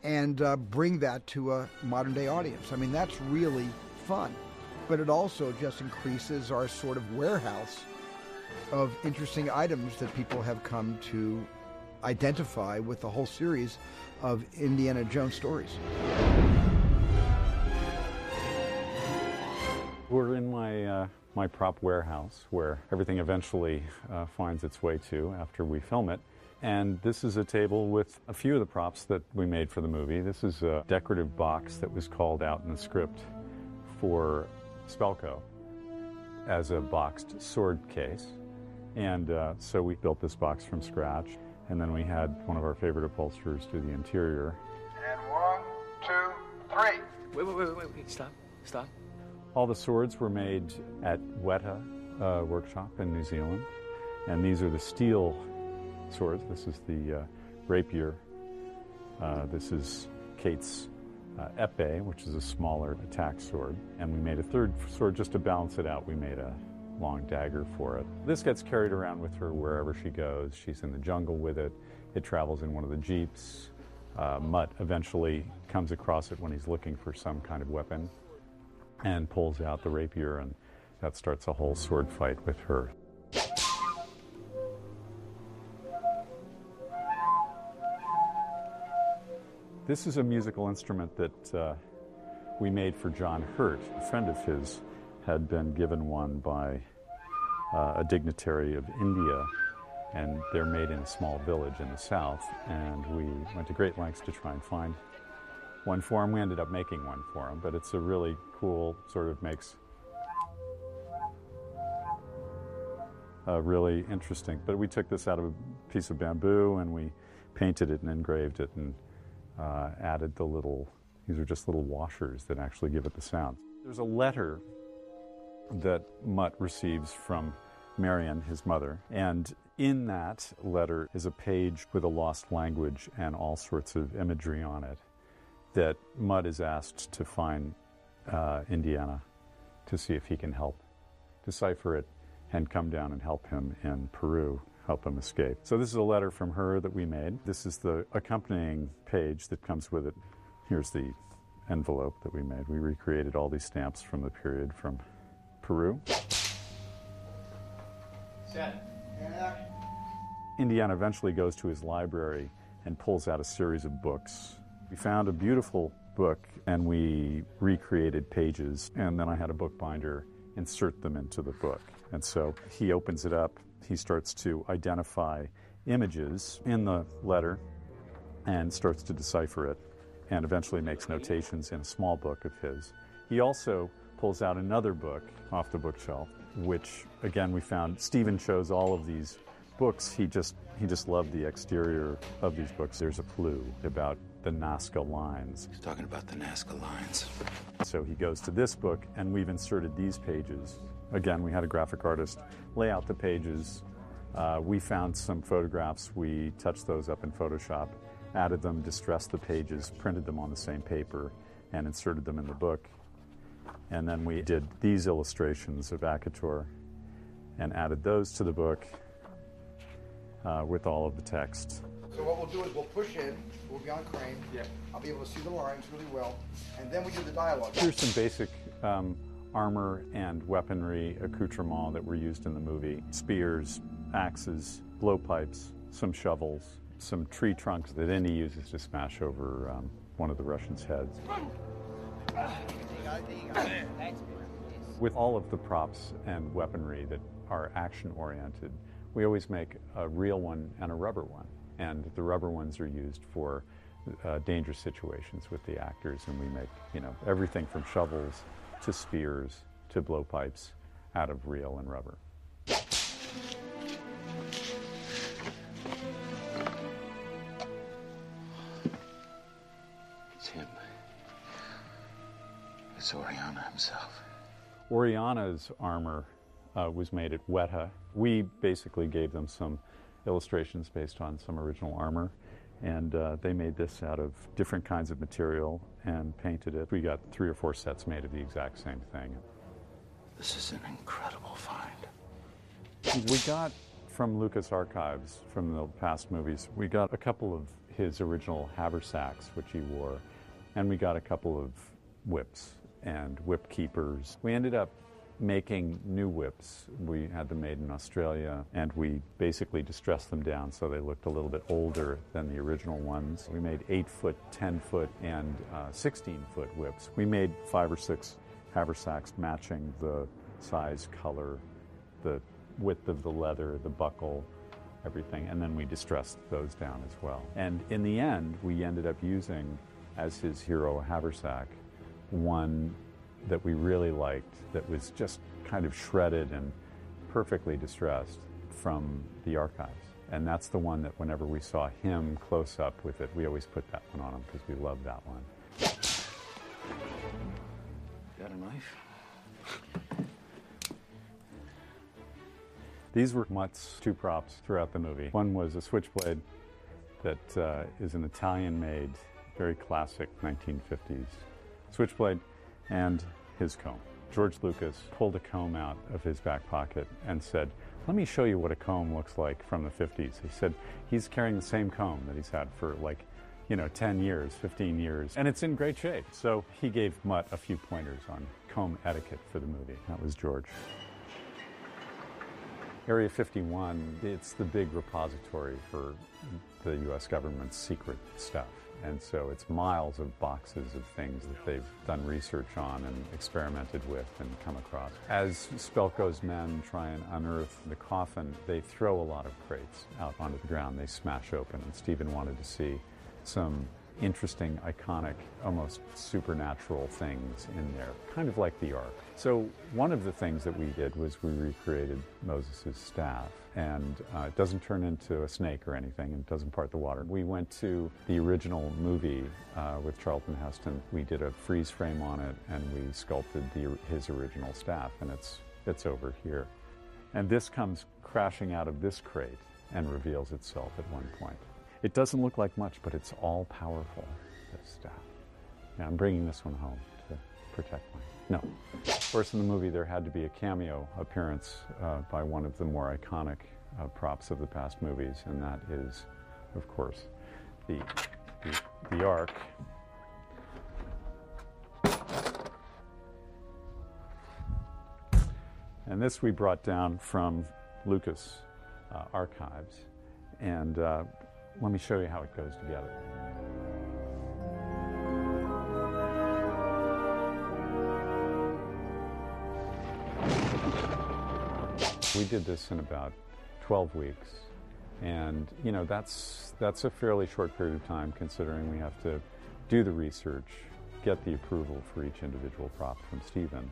and uh, bring that to a modern day audience. I mean, that's really fun. But it also just increases our sort of warehouse of interesting items that people have come to identify with the whole series of Indiana Jones stories. We're in my uh, my prop warehouse where everything eventually uh, finds its way to after we film it. And this is a table with a few of the props that we made for the movie. This is a decorative box that was called out in the script for Spalko as a boxed sword case. And uh, so we built this box from scratch. And then we had one of our favorite upholsterers do the interior. And one, two, three. Wait, wait, wait, wait, wait. Stop. Stop. All the swords were made at Weta uh, Workshop in New Zealand. And these are the steel swords. This is the uh, rapier. Uh, this is Cate's uh, epee, which is a smaller attack sword. And we made a third sword just to balance it out. We made a long dagger for it. This gets carried around with her wherever she goes. She's in the jungle with it. It travels in one of the jeeps. Uh, Mutt eventually comes across it when he's looking for some kind of weapon and pulls out the rapier, and that starts a whole sword fight with her. This is a musical instrument that uh, we made for John Hurt. A friend of his had been given one by uh, a dignitary of India, and they're made in a small village in the south. And we went to great lengths to try and find one for him. We ended up making one for him, but it's a really cool, sort of makes uh, really interesting. But we took this out of a piece of bamboo and we painted it and engraved it and uh, added the little, these are just little washers that actually give it the sound. There's a letter that Mutt receives from Marion, his mother, and in that letter is a page with a lost language and all sorts of imagery on it that Mutt is asked to find uh, Indiana to see if he can help decipher it and come down and help him in Peru, help him escape. So, this is a letter from her that we made. This is the accompanying page that comes with it. Here's the envelope that we made. We recreated all these stamps from the period from Peru. Set. Indiana eventually goes to his library and pulls out a series of books. We found a beautiful book and we recreated pages, and then I had a bookbinder insert them into the book. And so he opens it up, he starts to identify images in the letter and starts to decipher it, and eventually makes notations in a small book of his. He also pulls out another book off the bookshelf, which again we found Steven chose all of these books. He just he just loved the exterior of these books. There's a clue about the Nazca lines. He's talking about the Nazca lines. So he goes to this book, and we've inserted these pages. Again, we had a graphic artist lay out the pages. Uh, we found some photographs. We touched those up in Photoshop, added them, distressed the pages, printed them on the same paper, and inserted them in the book. And then we did these illustrations of Akator and added those to the book uh, with all of the text. So what we'll do is we'll push in, we'll be on crane. Yeah. I'll be able to see the lines really well, and then we do the dialogue. Here's some basic um, armor and weaponry accoutrement that were used in the movie spears, axes, blowpipes, some shovels, some tree trunks that Indy uses to smash over um, one of the Russians' heads. With all of the props and weaponry that are action oriented, we always make a real one and a rubber one. And the rubber ones are used for uh, dangerous situations with the actors, and we make you know everything from shovels to spears to blowpipes out of real and rubber. It's him. It's Orellana himself. Orellana's armor uh, was made at Weta. We basically gave them some illustrations based on some original armor, and uh, they made this out of different kinds of material and painted it. We got three or four sets made of the exact same thing. This is an incredible find. We got from Lucas Archives, from the past movies, we got a couple of his original haversacks, which he wore, and we got a couple of whips and whip keepers. We ended up making new whips. We had them made in Australia, and we basically distressed them down so they looked a little bit older than the original ones. We made 8 foot, 10 foot, and 16 uh, foot whips. We made five or six haversacks matching the size, color, the width of the leather, the buckle, everything, and then we distressed those down as well. And in the end, we ended up using as his hero haversack one that we really liked that was just kind of shredded and perfectly distressed from the archives. And that's the one that whenever we saw him close up with it, we always put that one on him because we loved that one. Got a knife? These were Mutt's two props throughout the movie. One was a switchblade that uh, is an Italian made, very classic 1950s switchblade and his comb. George Lucas pulled a comb out of his back pocket and said, Let me show you what a comb looks like from the 50s. He said he's carrying the same comb that he's had for like, you know, 10 years, 15 years, and it's in great shape. So he gave Mutt a few pointers on comb etiquette for the movie. That was George. Area 51, it's the big repository for the U.S. government's secret stuff. And so it's miles of boxes of things that they've done research on and experimented with and come across. As Spalko's men try and unearth the coffin, they throw a lot of crates out onto the ground. They smash open, and Steven wanted to see some interesting, iconic, almost supernatural things in there, kind of like the Ark. So one of the things that we did was we recreated Moses' staff, and uh, it doesn't turn into a snake or anything, and it doesn't part the water. We went to the original movie uh, with Charlton Heston. We did a freeze frame on it, and we sculpted the, his original staff, and it's it's over here. And this comes crashing out of this crate and reveals itself at one point. It doesn't look like much, but it's all powerful, this staff. Now I'm bringing this one home protect my. No. Of course, in the movie, there had to be a cameo appearance uh, by one of the more iconic uh, props of the past movies, and that is, of course, the, the, the Ark. And this we brought down from Lucas uh, Archives. And uh, let me show you how it goes together. We did this in about 12 weeks. And, you know, that's, that's a fairly short period of time considering we have to do the research, get the approval for each individual prop from Steven,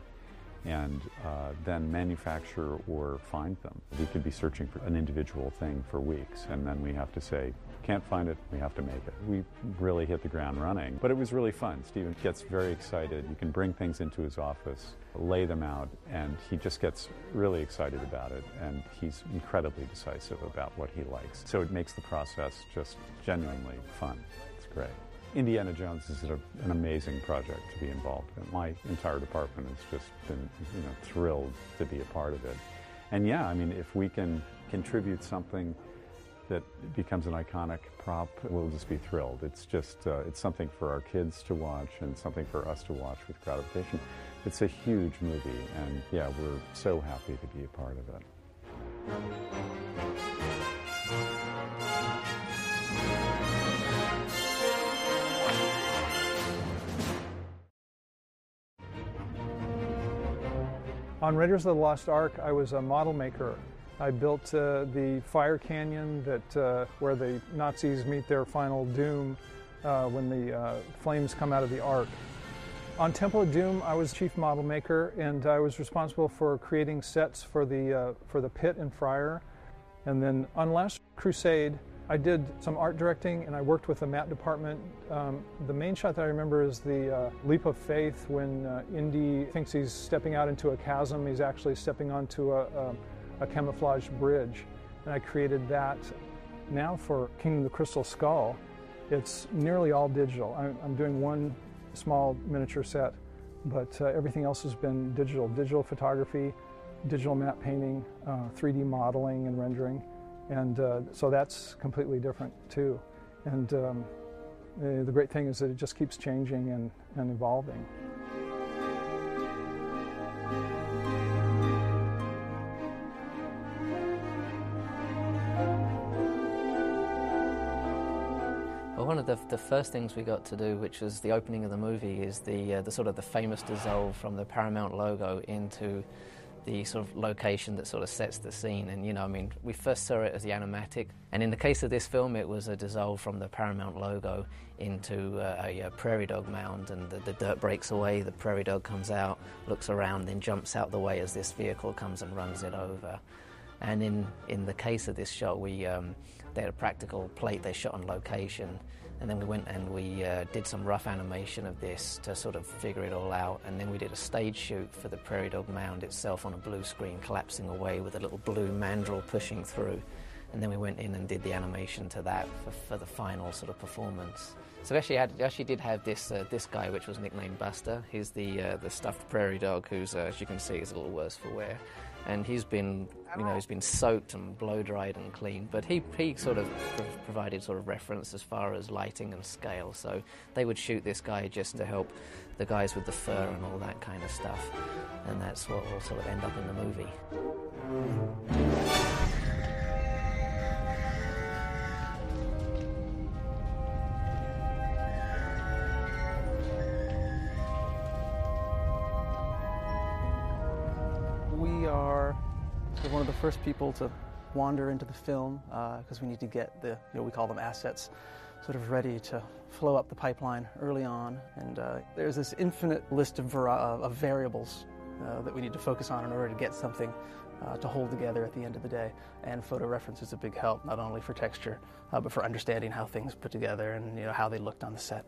and uh, then manufacture or find them. We could be searching for an individual thing for weeks, and then we have to say, can't find it, we have to make it. We really hit the ground running, but it was really fun. Steven gets very excited. You can bring things into his office, lay them out, and he just gets really excited about it, and he's incredibly decisive about what he likes. So it makes the process just genuinely fun. It's great. Indiana Jones is a, an amazing project to be involved in. My entire department has just been, you know, thrilled to be a part of it. And yeah, I mean, if we can contribute something that becomes an iconic prop, we'll just be thrilled. It's just, uh, it's something for our kids to watch and something for us to watch with gratification. It's a huge movie, and yeah, we're so happy to be a part of it. On Raiders of the Lost Ark, I was a model maker. I built uh, the fire canyon that uh, where the Nazis meet their final doom uh, when the uh, flames come out of the Ark. On Temple of Doom, I was chief model maker, and I was responsible for creating sets for the uh, for the pit and Friar. And then on Last Crusade, I did some art directing, and I worked with the matte department. Um, the main shot that I remember is the uh, leap of faith when uh, Indy thinks he's stepping out into a chasm. He's actually stepping onto a, a, a camouflage bridge, and I created that. Now for Kingdom of the Crystal Skull, it's nearly all digital. I'm, I'm doing one small miniature set, but uh, everything else has been digital. Digital photography, digital matte painting, 3D modeling and rendering. And uh, so that's completely different too. And um, uh, the great thing is that it just keeps changing and, and evolving. One of the, the first things we got to do, which was the opening of the movie, is the, uh, the sort of the famous dissolve from the Paramount logo into the sort of location that sort of sets the scene. And, you know, I mean, we first saw it as the animatic. And in the case of this film, it was a dissolve from the Paramount logo into uh, a, a, prairie dog mound. And the, the, dirt breaks away, the prairie dog comes out, looks around, then jumps out the way as this vehicle comes and runs it over. And in, in the case of this shot, we, um, they had a practical plate they shot on location. And then we went and we uh, did some rough animation of this to sort of figure it all out. And then we did a stage shoot for the Prairie Dog Mound itself on a blue screen, collapsing away with a little blue mandrel pushing through. And then we went in and did the animation to that for, for the final sort of performance. So we actually had, actually did have this uh, this guy, which was nicknamed Buster. He's the uh, the stuffed prairie dog, who's uh, as you can see is a little worse for wear, and he's been you know he's been soaked and blow dried and cleaned. But he he sort of provided sort of reference as far as lighting and scale. So they would shoot this guy just to help the guys with the fur and all that kind of stuff, and that's what will sort of end up in the movie. First people to wander into the film because uh, we need to get the, you know, we call them assets, sort of ready to flow up the pipeline early on. And uh, there's this infinite list of, of variables uh, that we need to focus on in order to get something uh, to hold together at the end of the day. And photo reference is a big help, not only for texture, uh, but for understanding how things put together and you know, how they looked on the set.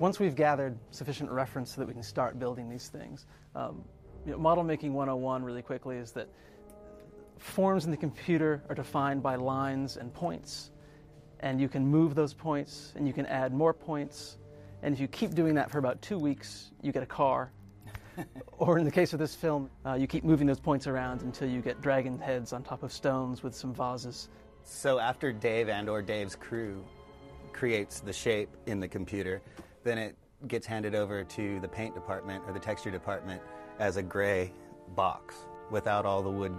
Once we've gathered sufficient reference so that we can start building these things, um, you know, model making 101 really quickly is that forms in the computer are defined by lines and points. And you can move those points and you can add more points. And if you keep doing that for about two weeks, you get a car. or in the case of this film, uh, you keep moving those points around until you get dragon heads on top of stones with some vases. So after Dave and or Dave's crew creates the shape in the computer, then it gets handed over to the paint department or the texture department as a gray box. without all the wood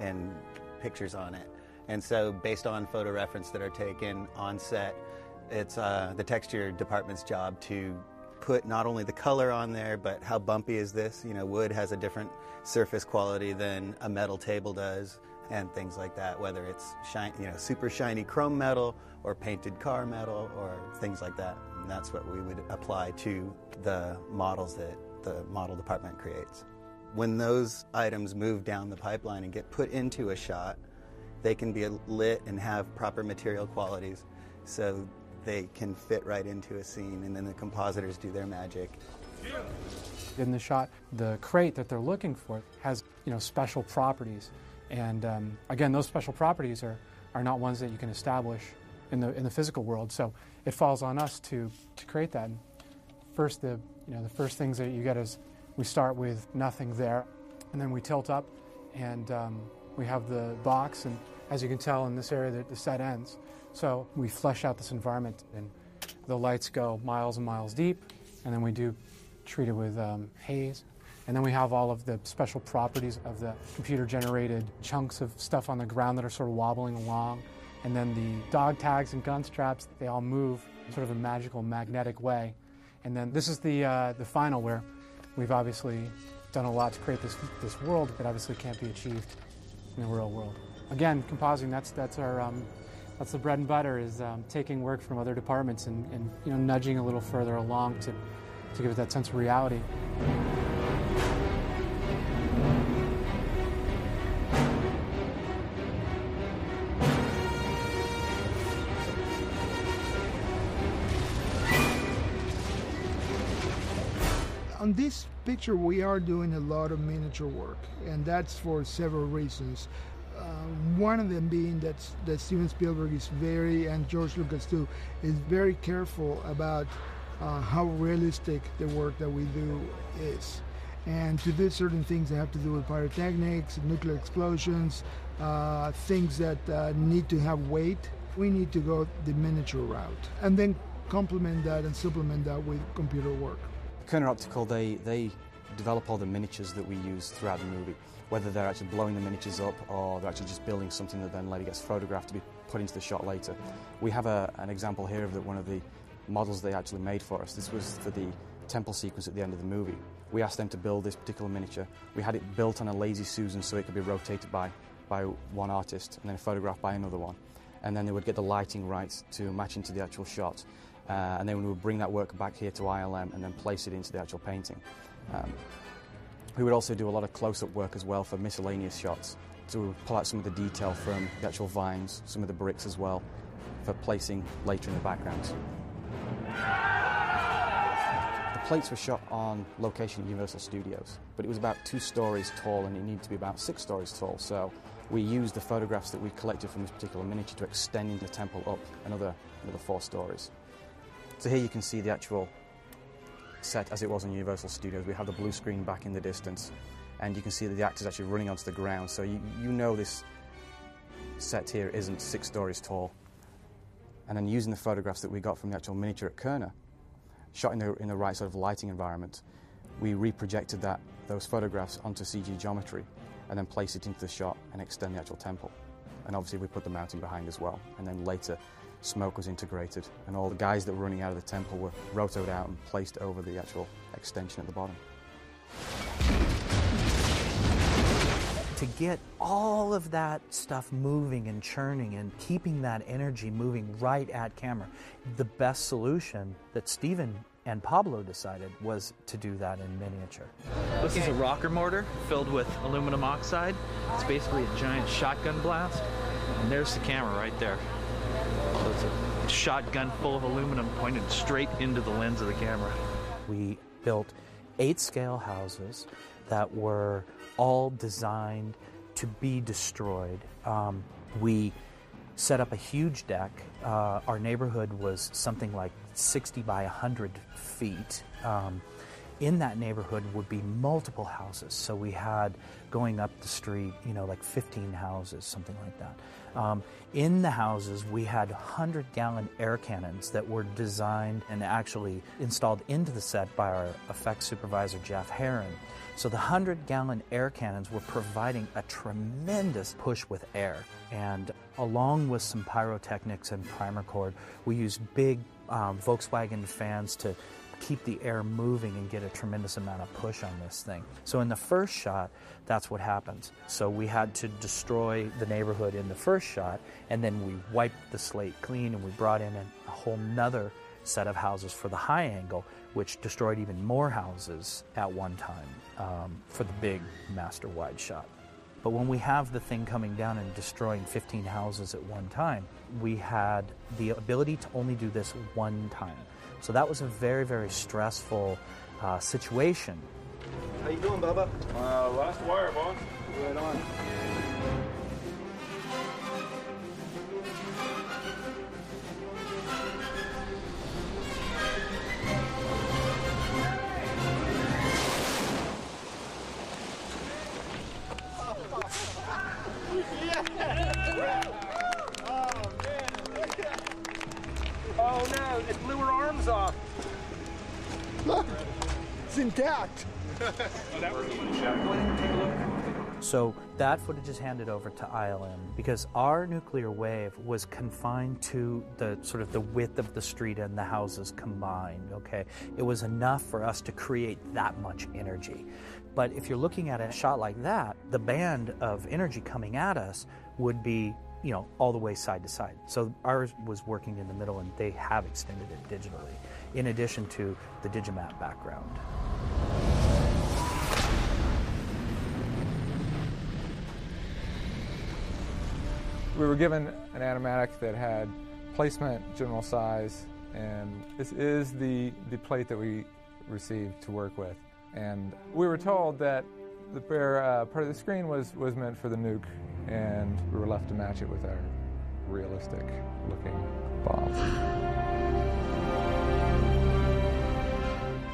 and pictures on it. And so, based on photo reference that are taken on set, it's uh, the texture department's job to put not only the color on there, but how bumpy is this? You know, wood has a different surface quality than a metal table does, and things like that. Whether it's shine, you know, super shiny chrome metal or painted car metal or things like that. And that's what we would apply to the models that the model department creates. When those items move down the pipeline and get put into a shot, they can be lit and have proper material qualities so they can fit right into a scene and then the compositors do their magic. In the shot, the crate that they're looking for has you know special properties, and um, again, those special properties are, are not ones that you can establish in the in the physical world. So it falls on us to to create that. First, the you know the first things that you get is we start with nothing there, and then we tilt up, and um, we have the box, and as you can tell in this area, the, set ends. So we flesh out this environment, and the lights go miles and miles deep, and then we do treat it with um, haze. And then we have all of the special properties of the computer generated chunks of stuff on the ground that are sort of wobbling along. And then the dog tags and gun straps, they all move in sort of a magical magnetic way. And then this is the, uh, the final where we've obviously done a lot to create this, this world that obviously can't be achieved in the real world. Again, compositing, that's, that's our, um, that's the bread and butter is um, taking work from other departments and, and you know, nudging a little further along to, to give it that sense of reality. On this picture, we are doing a lot of miniature work, and that's for several reasons. Uh, one of them being that, that Steven Spielberg is very, and George Lucas too, is very careful about uh, how realistic the work that we do is. And to do certain things that have to do with pyrotechnics, nuclear explosions, uh, things that uh, need to have weight, we need to go the miniature route. And then complement that and supplement that with computer work. Kerner Optical, they, they develop all the miniatures that we use throughout the movie, whether they're actually blowing the miniatures up or they're actually just building something that then later gets photographed to be put into the shot later. We have a, an example here of the, one of the models they actually made for us. This was for the temple sequence at the end of the movie. We asked them to build this particular miniature. We had it built on a Lazy Susan so it could be rotated by, by one artist and then photographed by another one. And then they would get the lighting right to match into the actual shot. Uh, and then we would bring that work back here to ILM and then place it into the actual painting. Um, we would also do a lot of close-up work as well for miscellaneous shots. So we would pull out some of the detail from the actual vines, some of the bricks as well, for placing later in the backgrounds. The plates were shot on location at Universal Studios, but it was about two stories tall and it needed to be about six stories tall. So we used the photographs that we collected from this particular miniature to extend the temple up another, another four stories. So here you can see the actual set as it was in Universal Studios. We have the blue screen back in the distance, and you can see that the actors actually running onto the ground. So you, you know this set here isn't six stories tall. And then using the photographs that we got from the actual miniature at Kerner, shot in the, in the right sort of lighting environment, we reprojected that, those photographs onto CG geometry and then place it into the shot and extend the actual temple. And obviously we put the mountain behind as well. And then later smoke was integrated, and all the guys that were running out of the temple were rotoed out and placed over the actual extension at the bottom. To get all of that stuff moving and churning and keeping that energy moving right at camera, the best solution that Steven and Pablo decided was to do that in miniature. This is a rocker mortar filled with aluminum oxide. It's basically a giant shotgun blast. And there's the camera right there. Shotgun full of aluminum pointed straight into the lens of the camera. We built eight scale houses that were all designed to be destroyed. Um, we set up a huge deck. Uh, our neighborhood was something like 60 by 100 feet. Um, in that neighborhood would be multiple houses. So we had going up the street, you know, like 15 houses, something like that. Um, in the houses, we had 100 gallon air cannons that were designed and actually installed into the set by our effects supervisor, Jeff Heron. So the 100 gallon air cannons were providing a tremendous push with air. And along with some pyrotechnics and primer cord, we used big um, Volkswagen fans to keep the air moving and get a tremendous amount of push on this thing. So in the first shot, that's what happens. So we had to destroy the neighborhood in the first shot, and then we wiped the slate clean and we brought in a whole nother set of houses for the high angle, which destroyed even more houses at one time um, for the big master wide shot. But when we have the thing coming down and destroying 15 houses at one time, we had the ability to only do this one time. So that was a very, very stressful uh, situation. How you doing, Bubba? Uh, last wire, boss. Right on. That footage is handed over to ILM because our nuclear wave was confined to the sort of the width of the street and the houses combined, okay? It was enough for us to create that much energy. But if you're looking at a shot like that, the band of energy coming at us would be, you know, all the way side to side. So ours was working in the middle and they have extended it digitally in addition to the Digimap background. We were given an animatic that had placement, general size, and this is the, the plate that we received to work with. And we were told that the bare uh, part of the screen was, was meant for the nuke, and we were left to match it with our realistic looking bombs.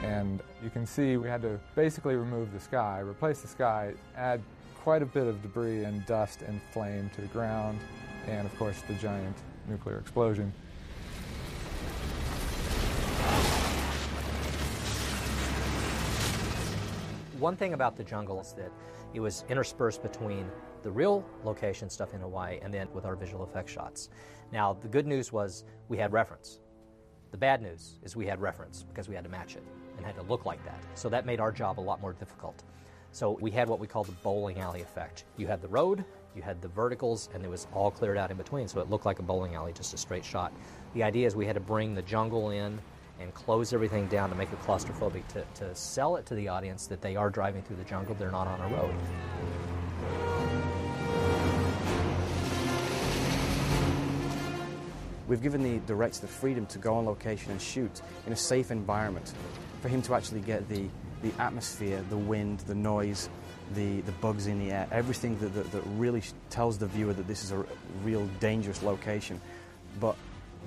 And you can see we had to basically remove the sky, replace the sky, add quite a bit of debris and dust and flame to the ground, and of course the giant nuclear explosion. One thing about the jungle is that it was interspersed between the real location stuff in Hawaii and then with our visual effects shots. Now, the good news was we had reference. The bad news is we had reference because we had to match it and had to look like that. So that made our job a lot more difficult. So we had what we call the bowling alley effect. You had the road, you had the verticals, and it was all cleared out in between, so it looked like a bowling alley, just a straight shot. The idea is we had to bring the jungle in and close everything down to make it claustrophobic to, to sell it to the audience that they are driving through the jungle, they're not on a road. We've given the director the freedom to go on location and shoot in a safe environment for him to actually get the, the atmosphere, the wind, the noise, the, the bugs in the air, everything that, that, that really tells the viewer that this is a real dangerous location. But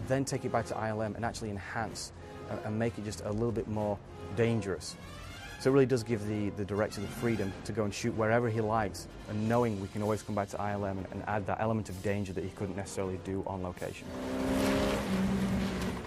then take it back to ILM and actually enhance uh, and make it just a little bit more dangerous. So it really does give the, the director the freedom to go and shoot wherever he likes, and knowing we can always come back to ILM and, and add that element of danger that he couldn't necessarily do on location.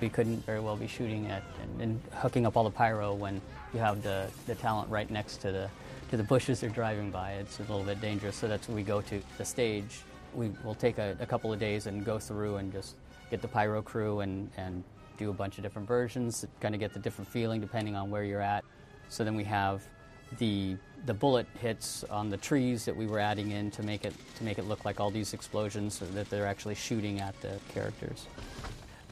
We couldn't very well be shooting at and, and hooking up all the pyro when you have the, the talent right next to the to the bushes they're driving by. It's a little bit dangerous, so that's we go to the stage. We will take a, a couple of days and go through and just get the pyro crew and, and do a bunch of different versions, kind of get the different feeling depending on where you're at. So then we have the the bullet hits on the trees that we were adding in to make it to make it look like all these explosions so that they're actually shooting at the characters.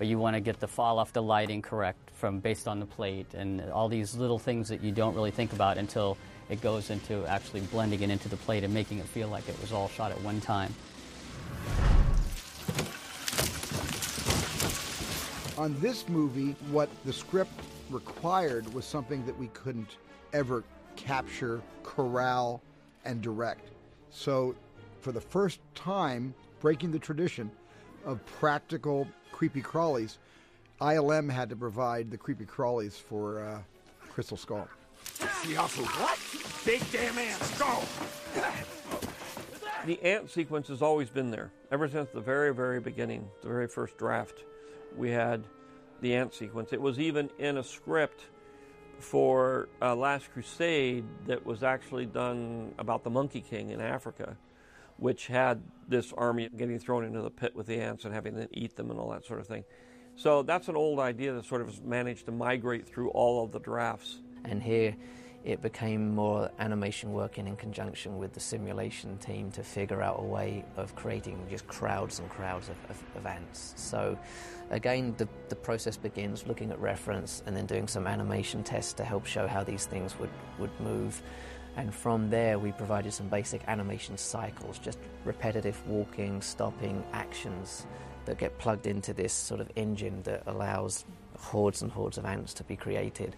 But you want to get the fall off the lighting correct from based on the plate and all these little things that you don't really think about until it goes into actually blending it into the plate and making it feel like it was all shot at one time. On this movie, what the script required was something that we couldn't ever capture, corral, and direct. So, for the first time, breaking the tradition of practical creepy crawlies, ILM had to provide the creepy crawlies for uh, Crystal Skull. Siafu. What? Big damn ants, go! The ant sequence has always been there. Ever since the very, very beginning, the very first draft, we had the ant sequence. It was even in a script for uh, Last Crusade that was actually done about the Monkey King in Africa, which had this army getting thrown into the pit with the ants and having them eat them and all that sort of thing. So that's an old idea that sort of managed to migrate through all of the drafts. And here it became more animation working in conjunction with the simulation team to figure out a way of creating just crowds and crowds of, of, of ants. So again, the, the process begins looking at reference and then doing some animation tests to help show how these things would, would move. And from there, we provided some basic animation cycles, just repetitive walking, stopping actions that get plugged into this sort of engine that allows hordes and hordes of ants to be created.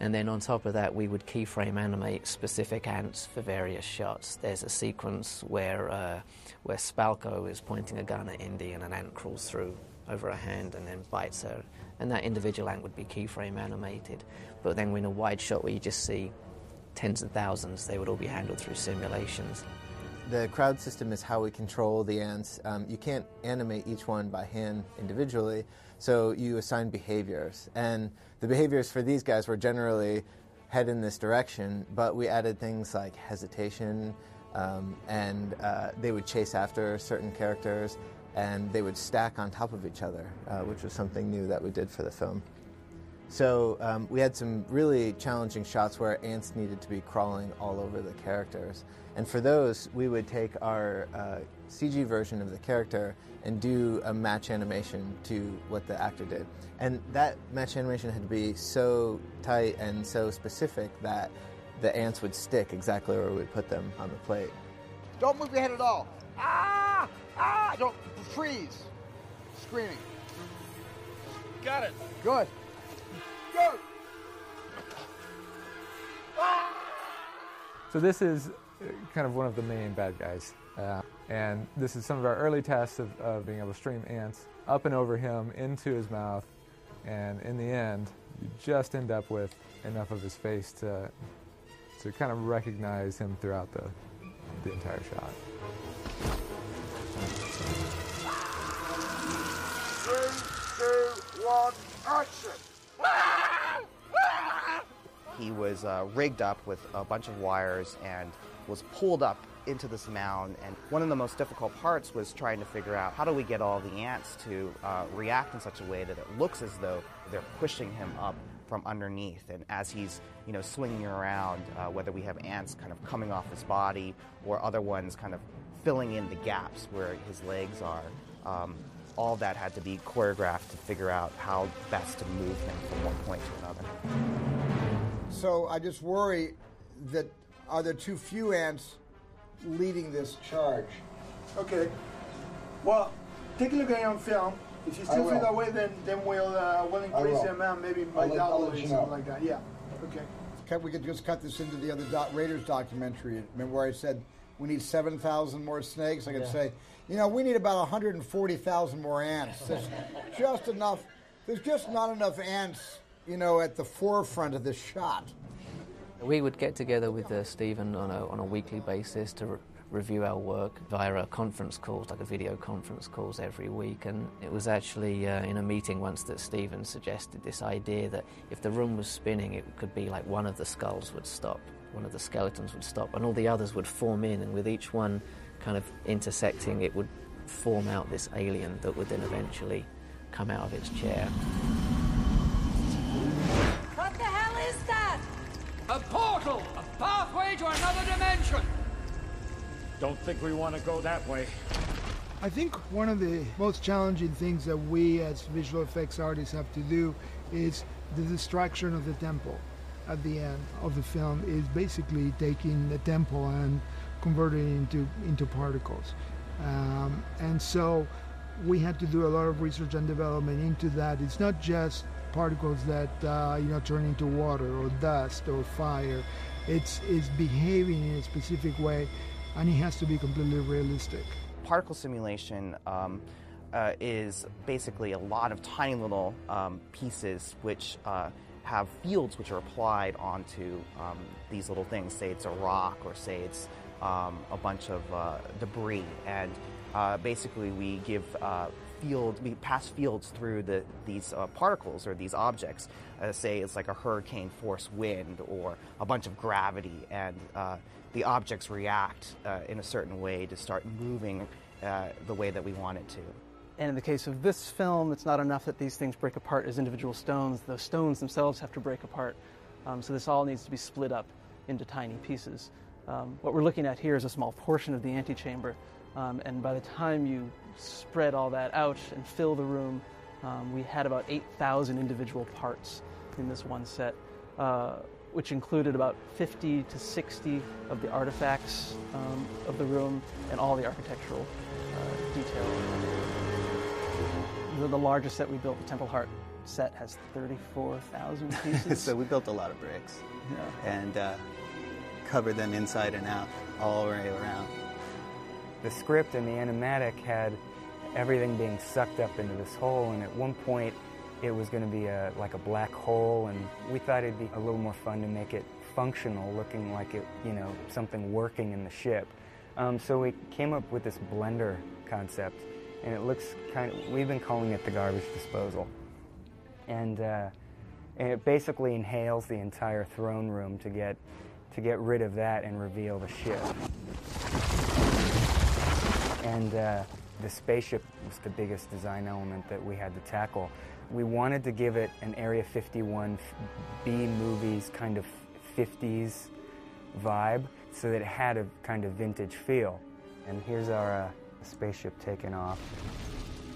And then on top of that, we would keyframe animate specific ants for various shots. There's a sequence where, uh, where Spalko is pointing a gun at Indy and an ant crawls through over her hand and then bites her. And that individual ant would be keyframe animated. But then in a wide shot where you just see tens of thousands, they would all be handled through simulations. The crowd system is how we control the ants. Um, you can't animate each one by hand individually, so you assign behaviors. And the behaviors for these guys were generally head in this direction, but we added things like hesitation, um, and uh, they would chase after certain characters, and they would stack on top of each other, uh, which was something new that we did for the film. So um, we had some really challenging shots where ants needed to be crawling all over the characters. And for those, we would take our uh, CG version of the character and do a match animation to what the actor did. And that match animation had to be so tight and so specific that the ants would stick exactly where we put them on the plate. Don't move your head at all. Ah! Ah! Don't freeze. Screaming. Got it. Good. Good. So this is uh, kind of one of the main bad guys. Uh, and this is some of our early tests of, of being able to stream ants up and over him into his mouth. And in the end, you just end up with enough of his face to, to kind of recognize him throughout the, the entire shot. Three, two, one, action! He was uh, rigged up with a bunch of wires and was pulled up into this mound. And one of the most difficult parts was trying to figure out how do we get all the ants to uh, react in such a way that it looks as though they're pushing him up from underneath. And as he's you know swinging around, uh, whether we have ants kind of coming off his body or other ones kind of filling in the gaps where his legs are. Um, all that had to be choreographed to figure out how best to move him from one point to another. So I just worry that are there too few ants leading this charge? Okay. Well, take a look at it on film. If you still feel that way, then then we'll uh, we'll increase will. the amount, maybe by I'll let- I'll double or something know. like that. Yeah. Okay. Cut- We could just cut this into the other dot, Raiders documentary. Remember where I said we need 7,000 more snakes? I could Yeah. say, you know, we need about 140,000 more ants. There's just enough, there's just not enough ants, you know, at the forefront of this shot. We would get together with uh, Steven on a, on a weekly basis to re- review our work via a conference calls, like a video conference calls every week. And it was actually uh, in a meeting once that Steven suggested this idea that if the room was spinning, it could be like one of the skulls would stop, one of the skeletons would stop, and all the others would form in. And with each one kind of intersecting, it would form out this alien that would then eventually come out of its chair. A portal! A pathway to another dimension! Don't think we want to go that way. I think one of the most challenging things that we as visual effects artists have to do is the destruction of the temple at the end of the film is basically taking the temple and converting it into into particles. Um, and so we had to do a lot of research and development into that. It's not just particles that uh, you know turn into water or dust or fire. It's it's behaving in a specific way, and it has to be completely realistic. Particle simulation um, uh, is basically a lot of tiny little um, pieces which uh, have fields which are applied onto um, these little things. Say it's a rock, or say it's um, a bunch of uh, debris, and uh, basically we give uh, we pass fields through the, these uh, particles or these objects. Uh, say it's like a hurricane force wind or a bunch of gravity, and uh, the objects react uh, in a certain way to start moving uh, the way that we want it to. And in the case of this film, it's not enough that these things break apart as individual stones. The stones themselves have to break apart. Um, so this all needs to be split up into tiny pieces. Um, what we're looking at here is a small portion of the antechamber. Um, and by the time you spread all that out and fill the room, um, we had about 8,000 individual parts in this one set, uh, which included about 50 to 60 of the artifacts um, of the room and all the architectural uh, detail. The, the largest set we built, the Temple Heart set, has 34,000 pieces. so we built a lot of bricks Yeah. and uh, covered them inside and out, all the way around. The script and the animatic had everything being sucked up into this hole, and at one point it was going to be a, like a black hole, and we thought it'd be a little more fun to make it functional, looking like it, you know, something working in the ship. Um, so we came up with this blender concept, and it looks kind of, we've been calling it the garbage disposal. And, uh, and it basically inhales the entire throne room to get, to get rid of that and reveal the ship. And uh, the spaceship was the biggest design element that we had to tackle. We wanted to give it an Area 51 B movies kind of 50s vibe so that it had a kind of vintage feel. And here's our uh, spaceship taking off.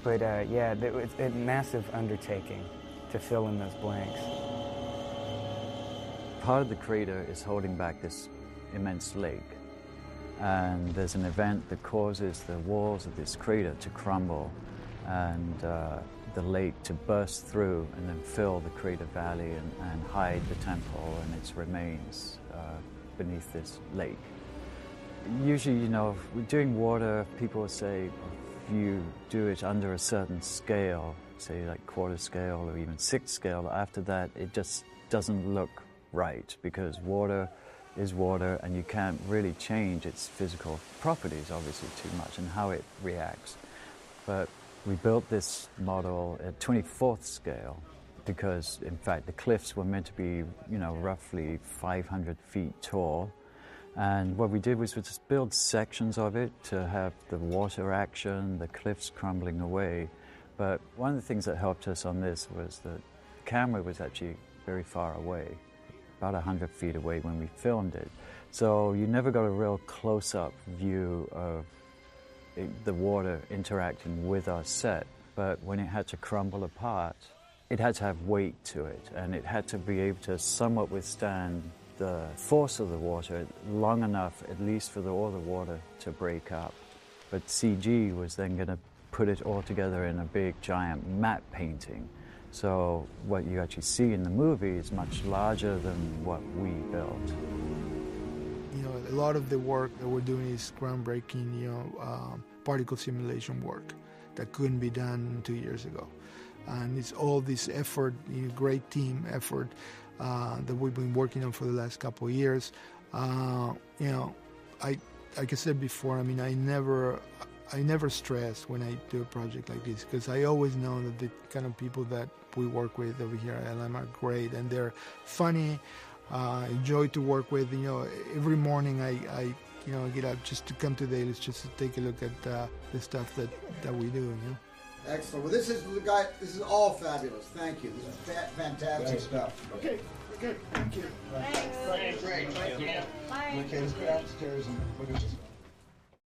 But uh, yeah, th- it's a massive undertaking to fill in those blanks. Part of the crater is holding back this immense lake. And there's an event that causes the walls of this crater to crumble and uh, the lake to burst through and then fill the crater valley and, and hide the temple and its remains uh, beneath this lake. Usually, you know, doing water, people say if you do it under a certain scale, say like quarter scale or even sixth scale, after that it just doesn't look right because water is water and you can't really change its physical properties obviously too much and how it reacts. But we built this model at 24th scale because in fact the cliffs were meant to be, you know, roughly 500 feet tall. And what we did was we just build sections of it to have the water action, the cliffs crumbling away. But one of the things that helped us on this was that the camera was actually very far away, about 100 feet away when we filmed it. So you never got a real close up view of it- the water interacting with our set. But when it had to crumble apart, it had to have weight to it and it had to be able to somewhat withstand the force of the water long enough, at least for the, all the water to break up. But CG was then going to put it all together in a big giant matte painting. So what you actually see in the movie is much larger than what we built. You know, a lot of the work that we're doing is groundbreaking, you know, um, particle simulation work that couldn't be done two years ago. And it's all this effort, you know, great team effort uh, that we've been working on for the last couple of years. Uh, you know, I, like I said before, I mean, I never, I never stress when I do a project like this because I always know that the kind of people that we work with over here at ILM are great and they're funny. Uh, enjoy to work with. You know, every morning I, I, you know, get up just to come to Dailies just to take a look at uh, the stuff that, that we do. You know. Excellent. Well, this is the guy. This is all fabulous. Thank you. This is fa- fantastic Thanks. stuff. Okay, good. Thank you. Thanks. Great. Thank you. Okay, let's go downstairs and look at this.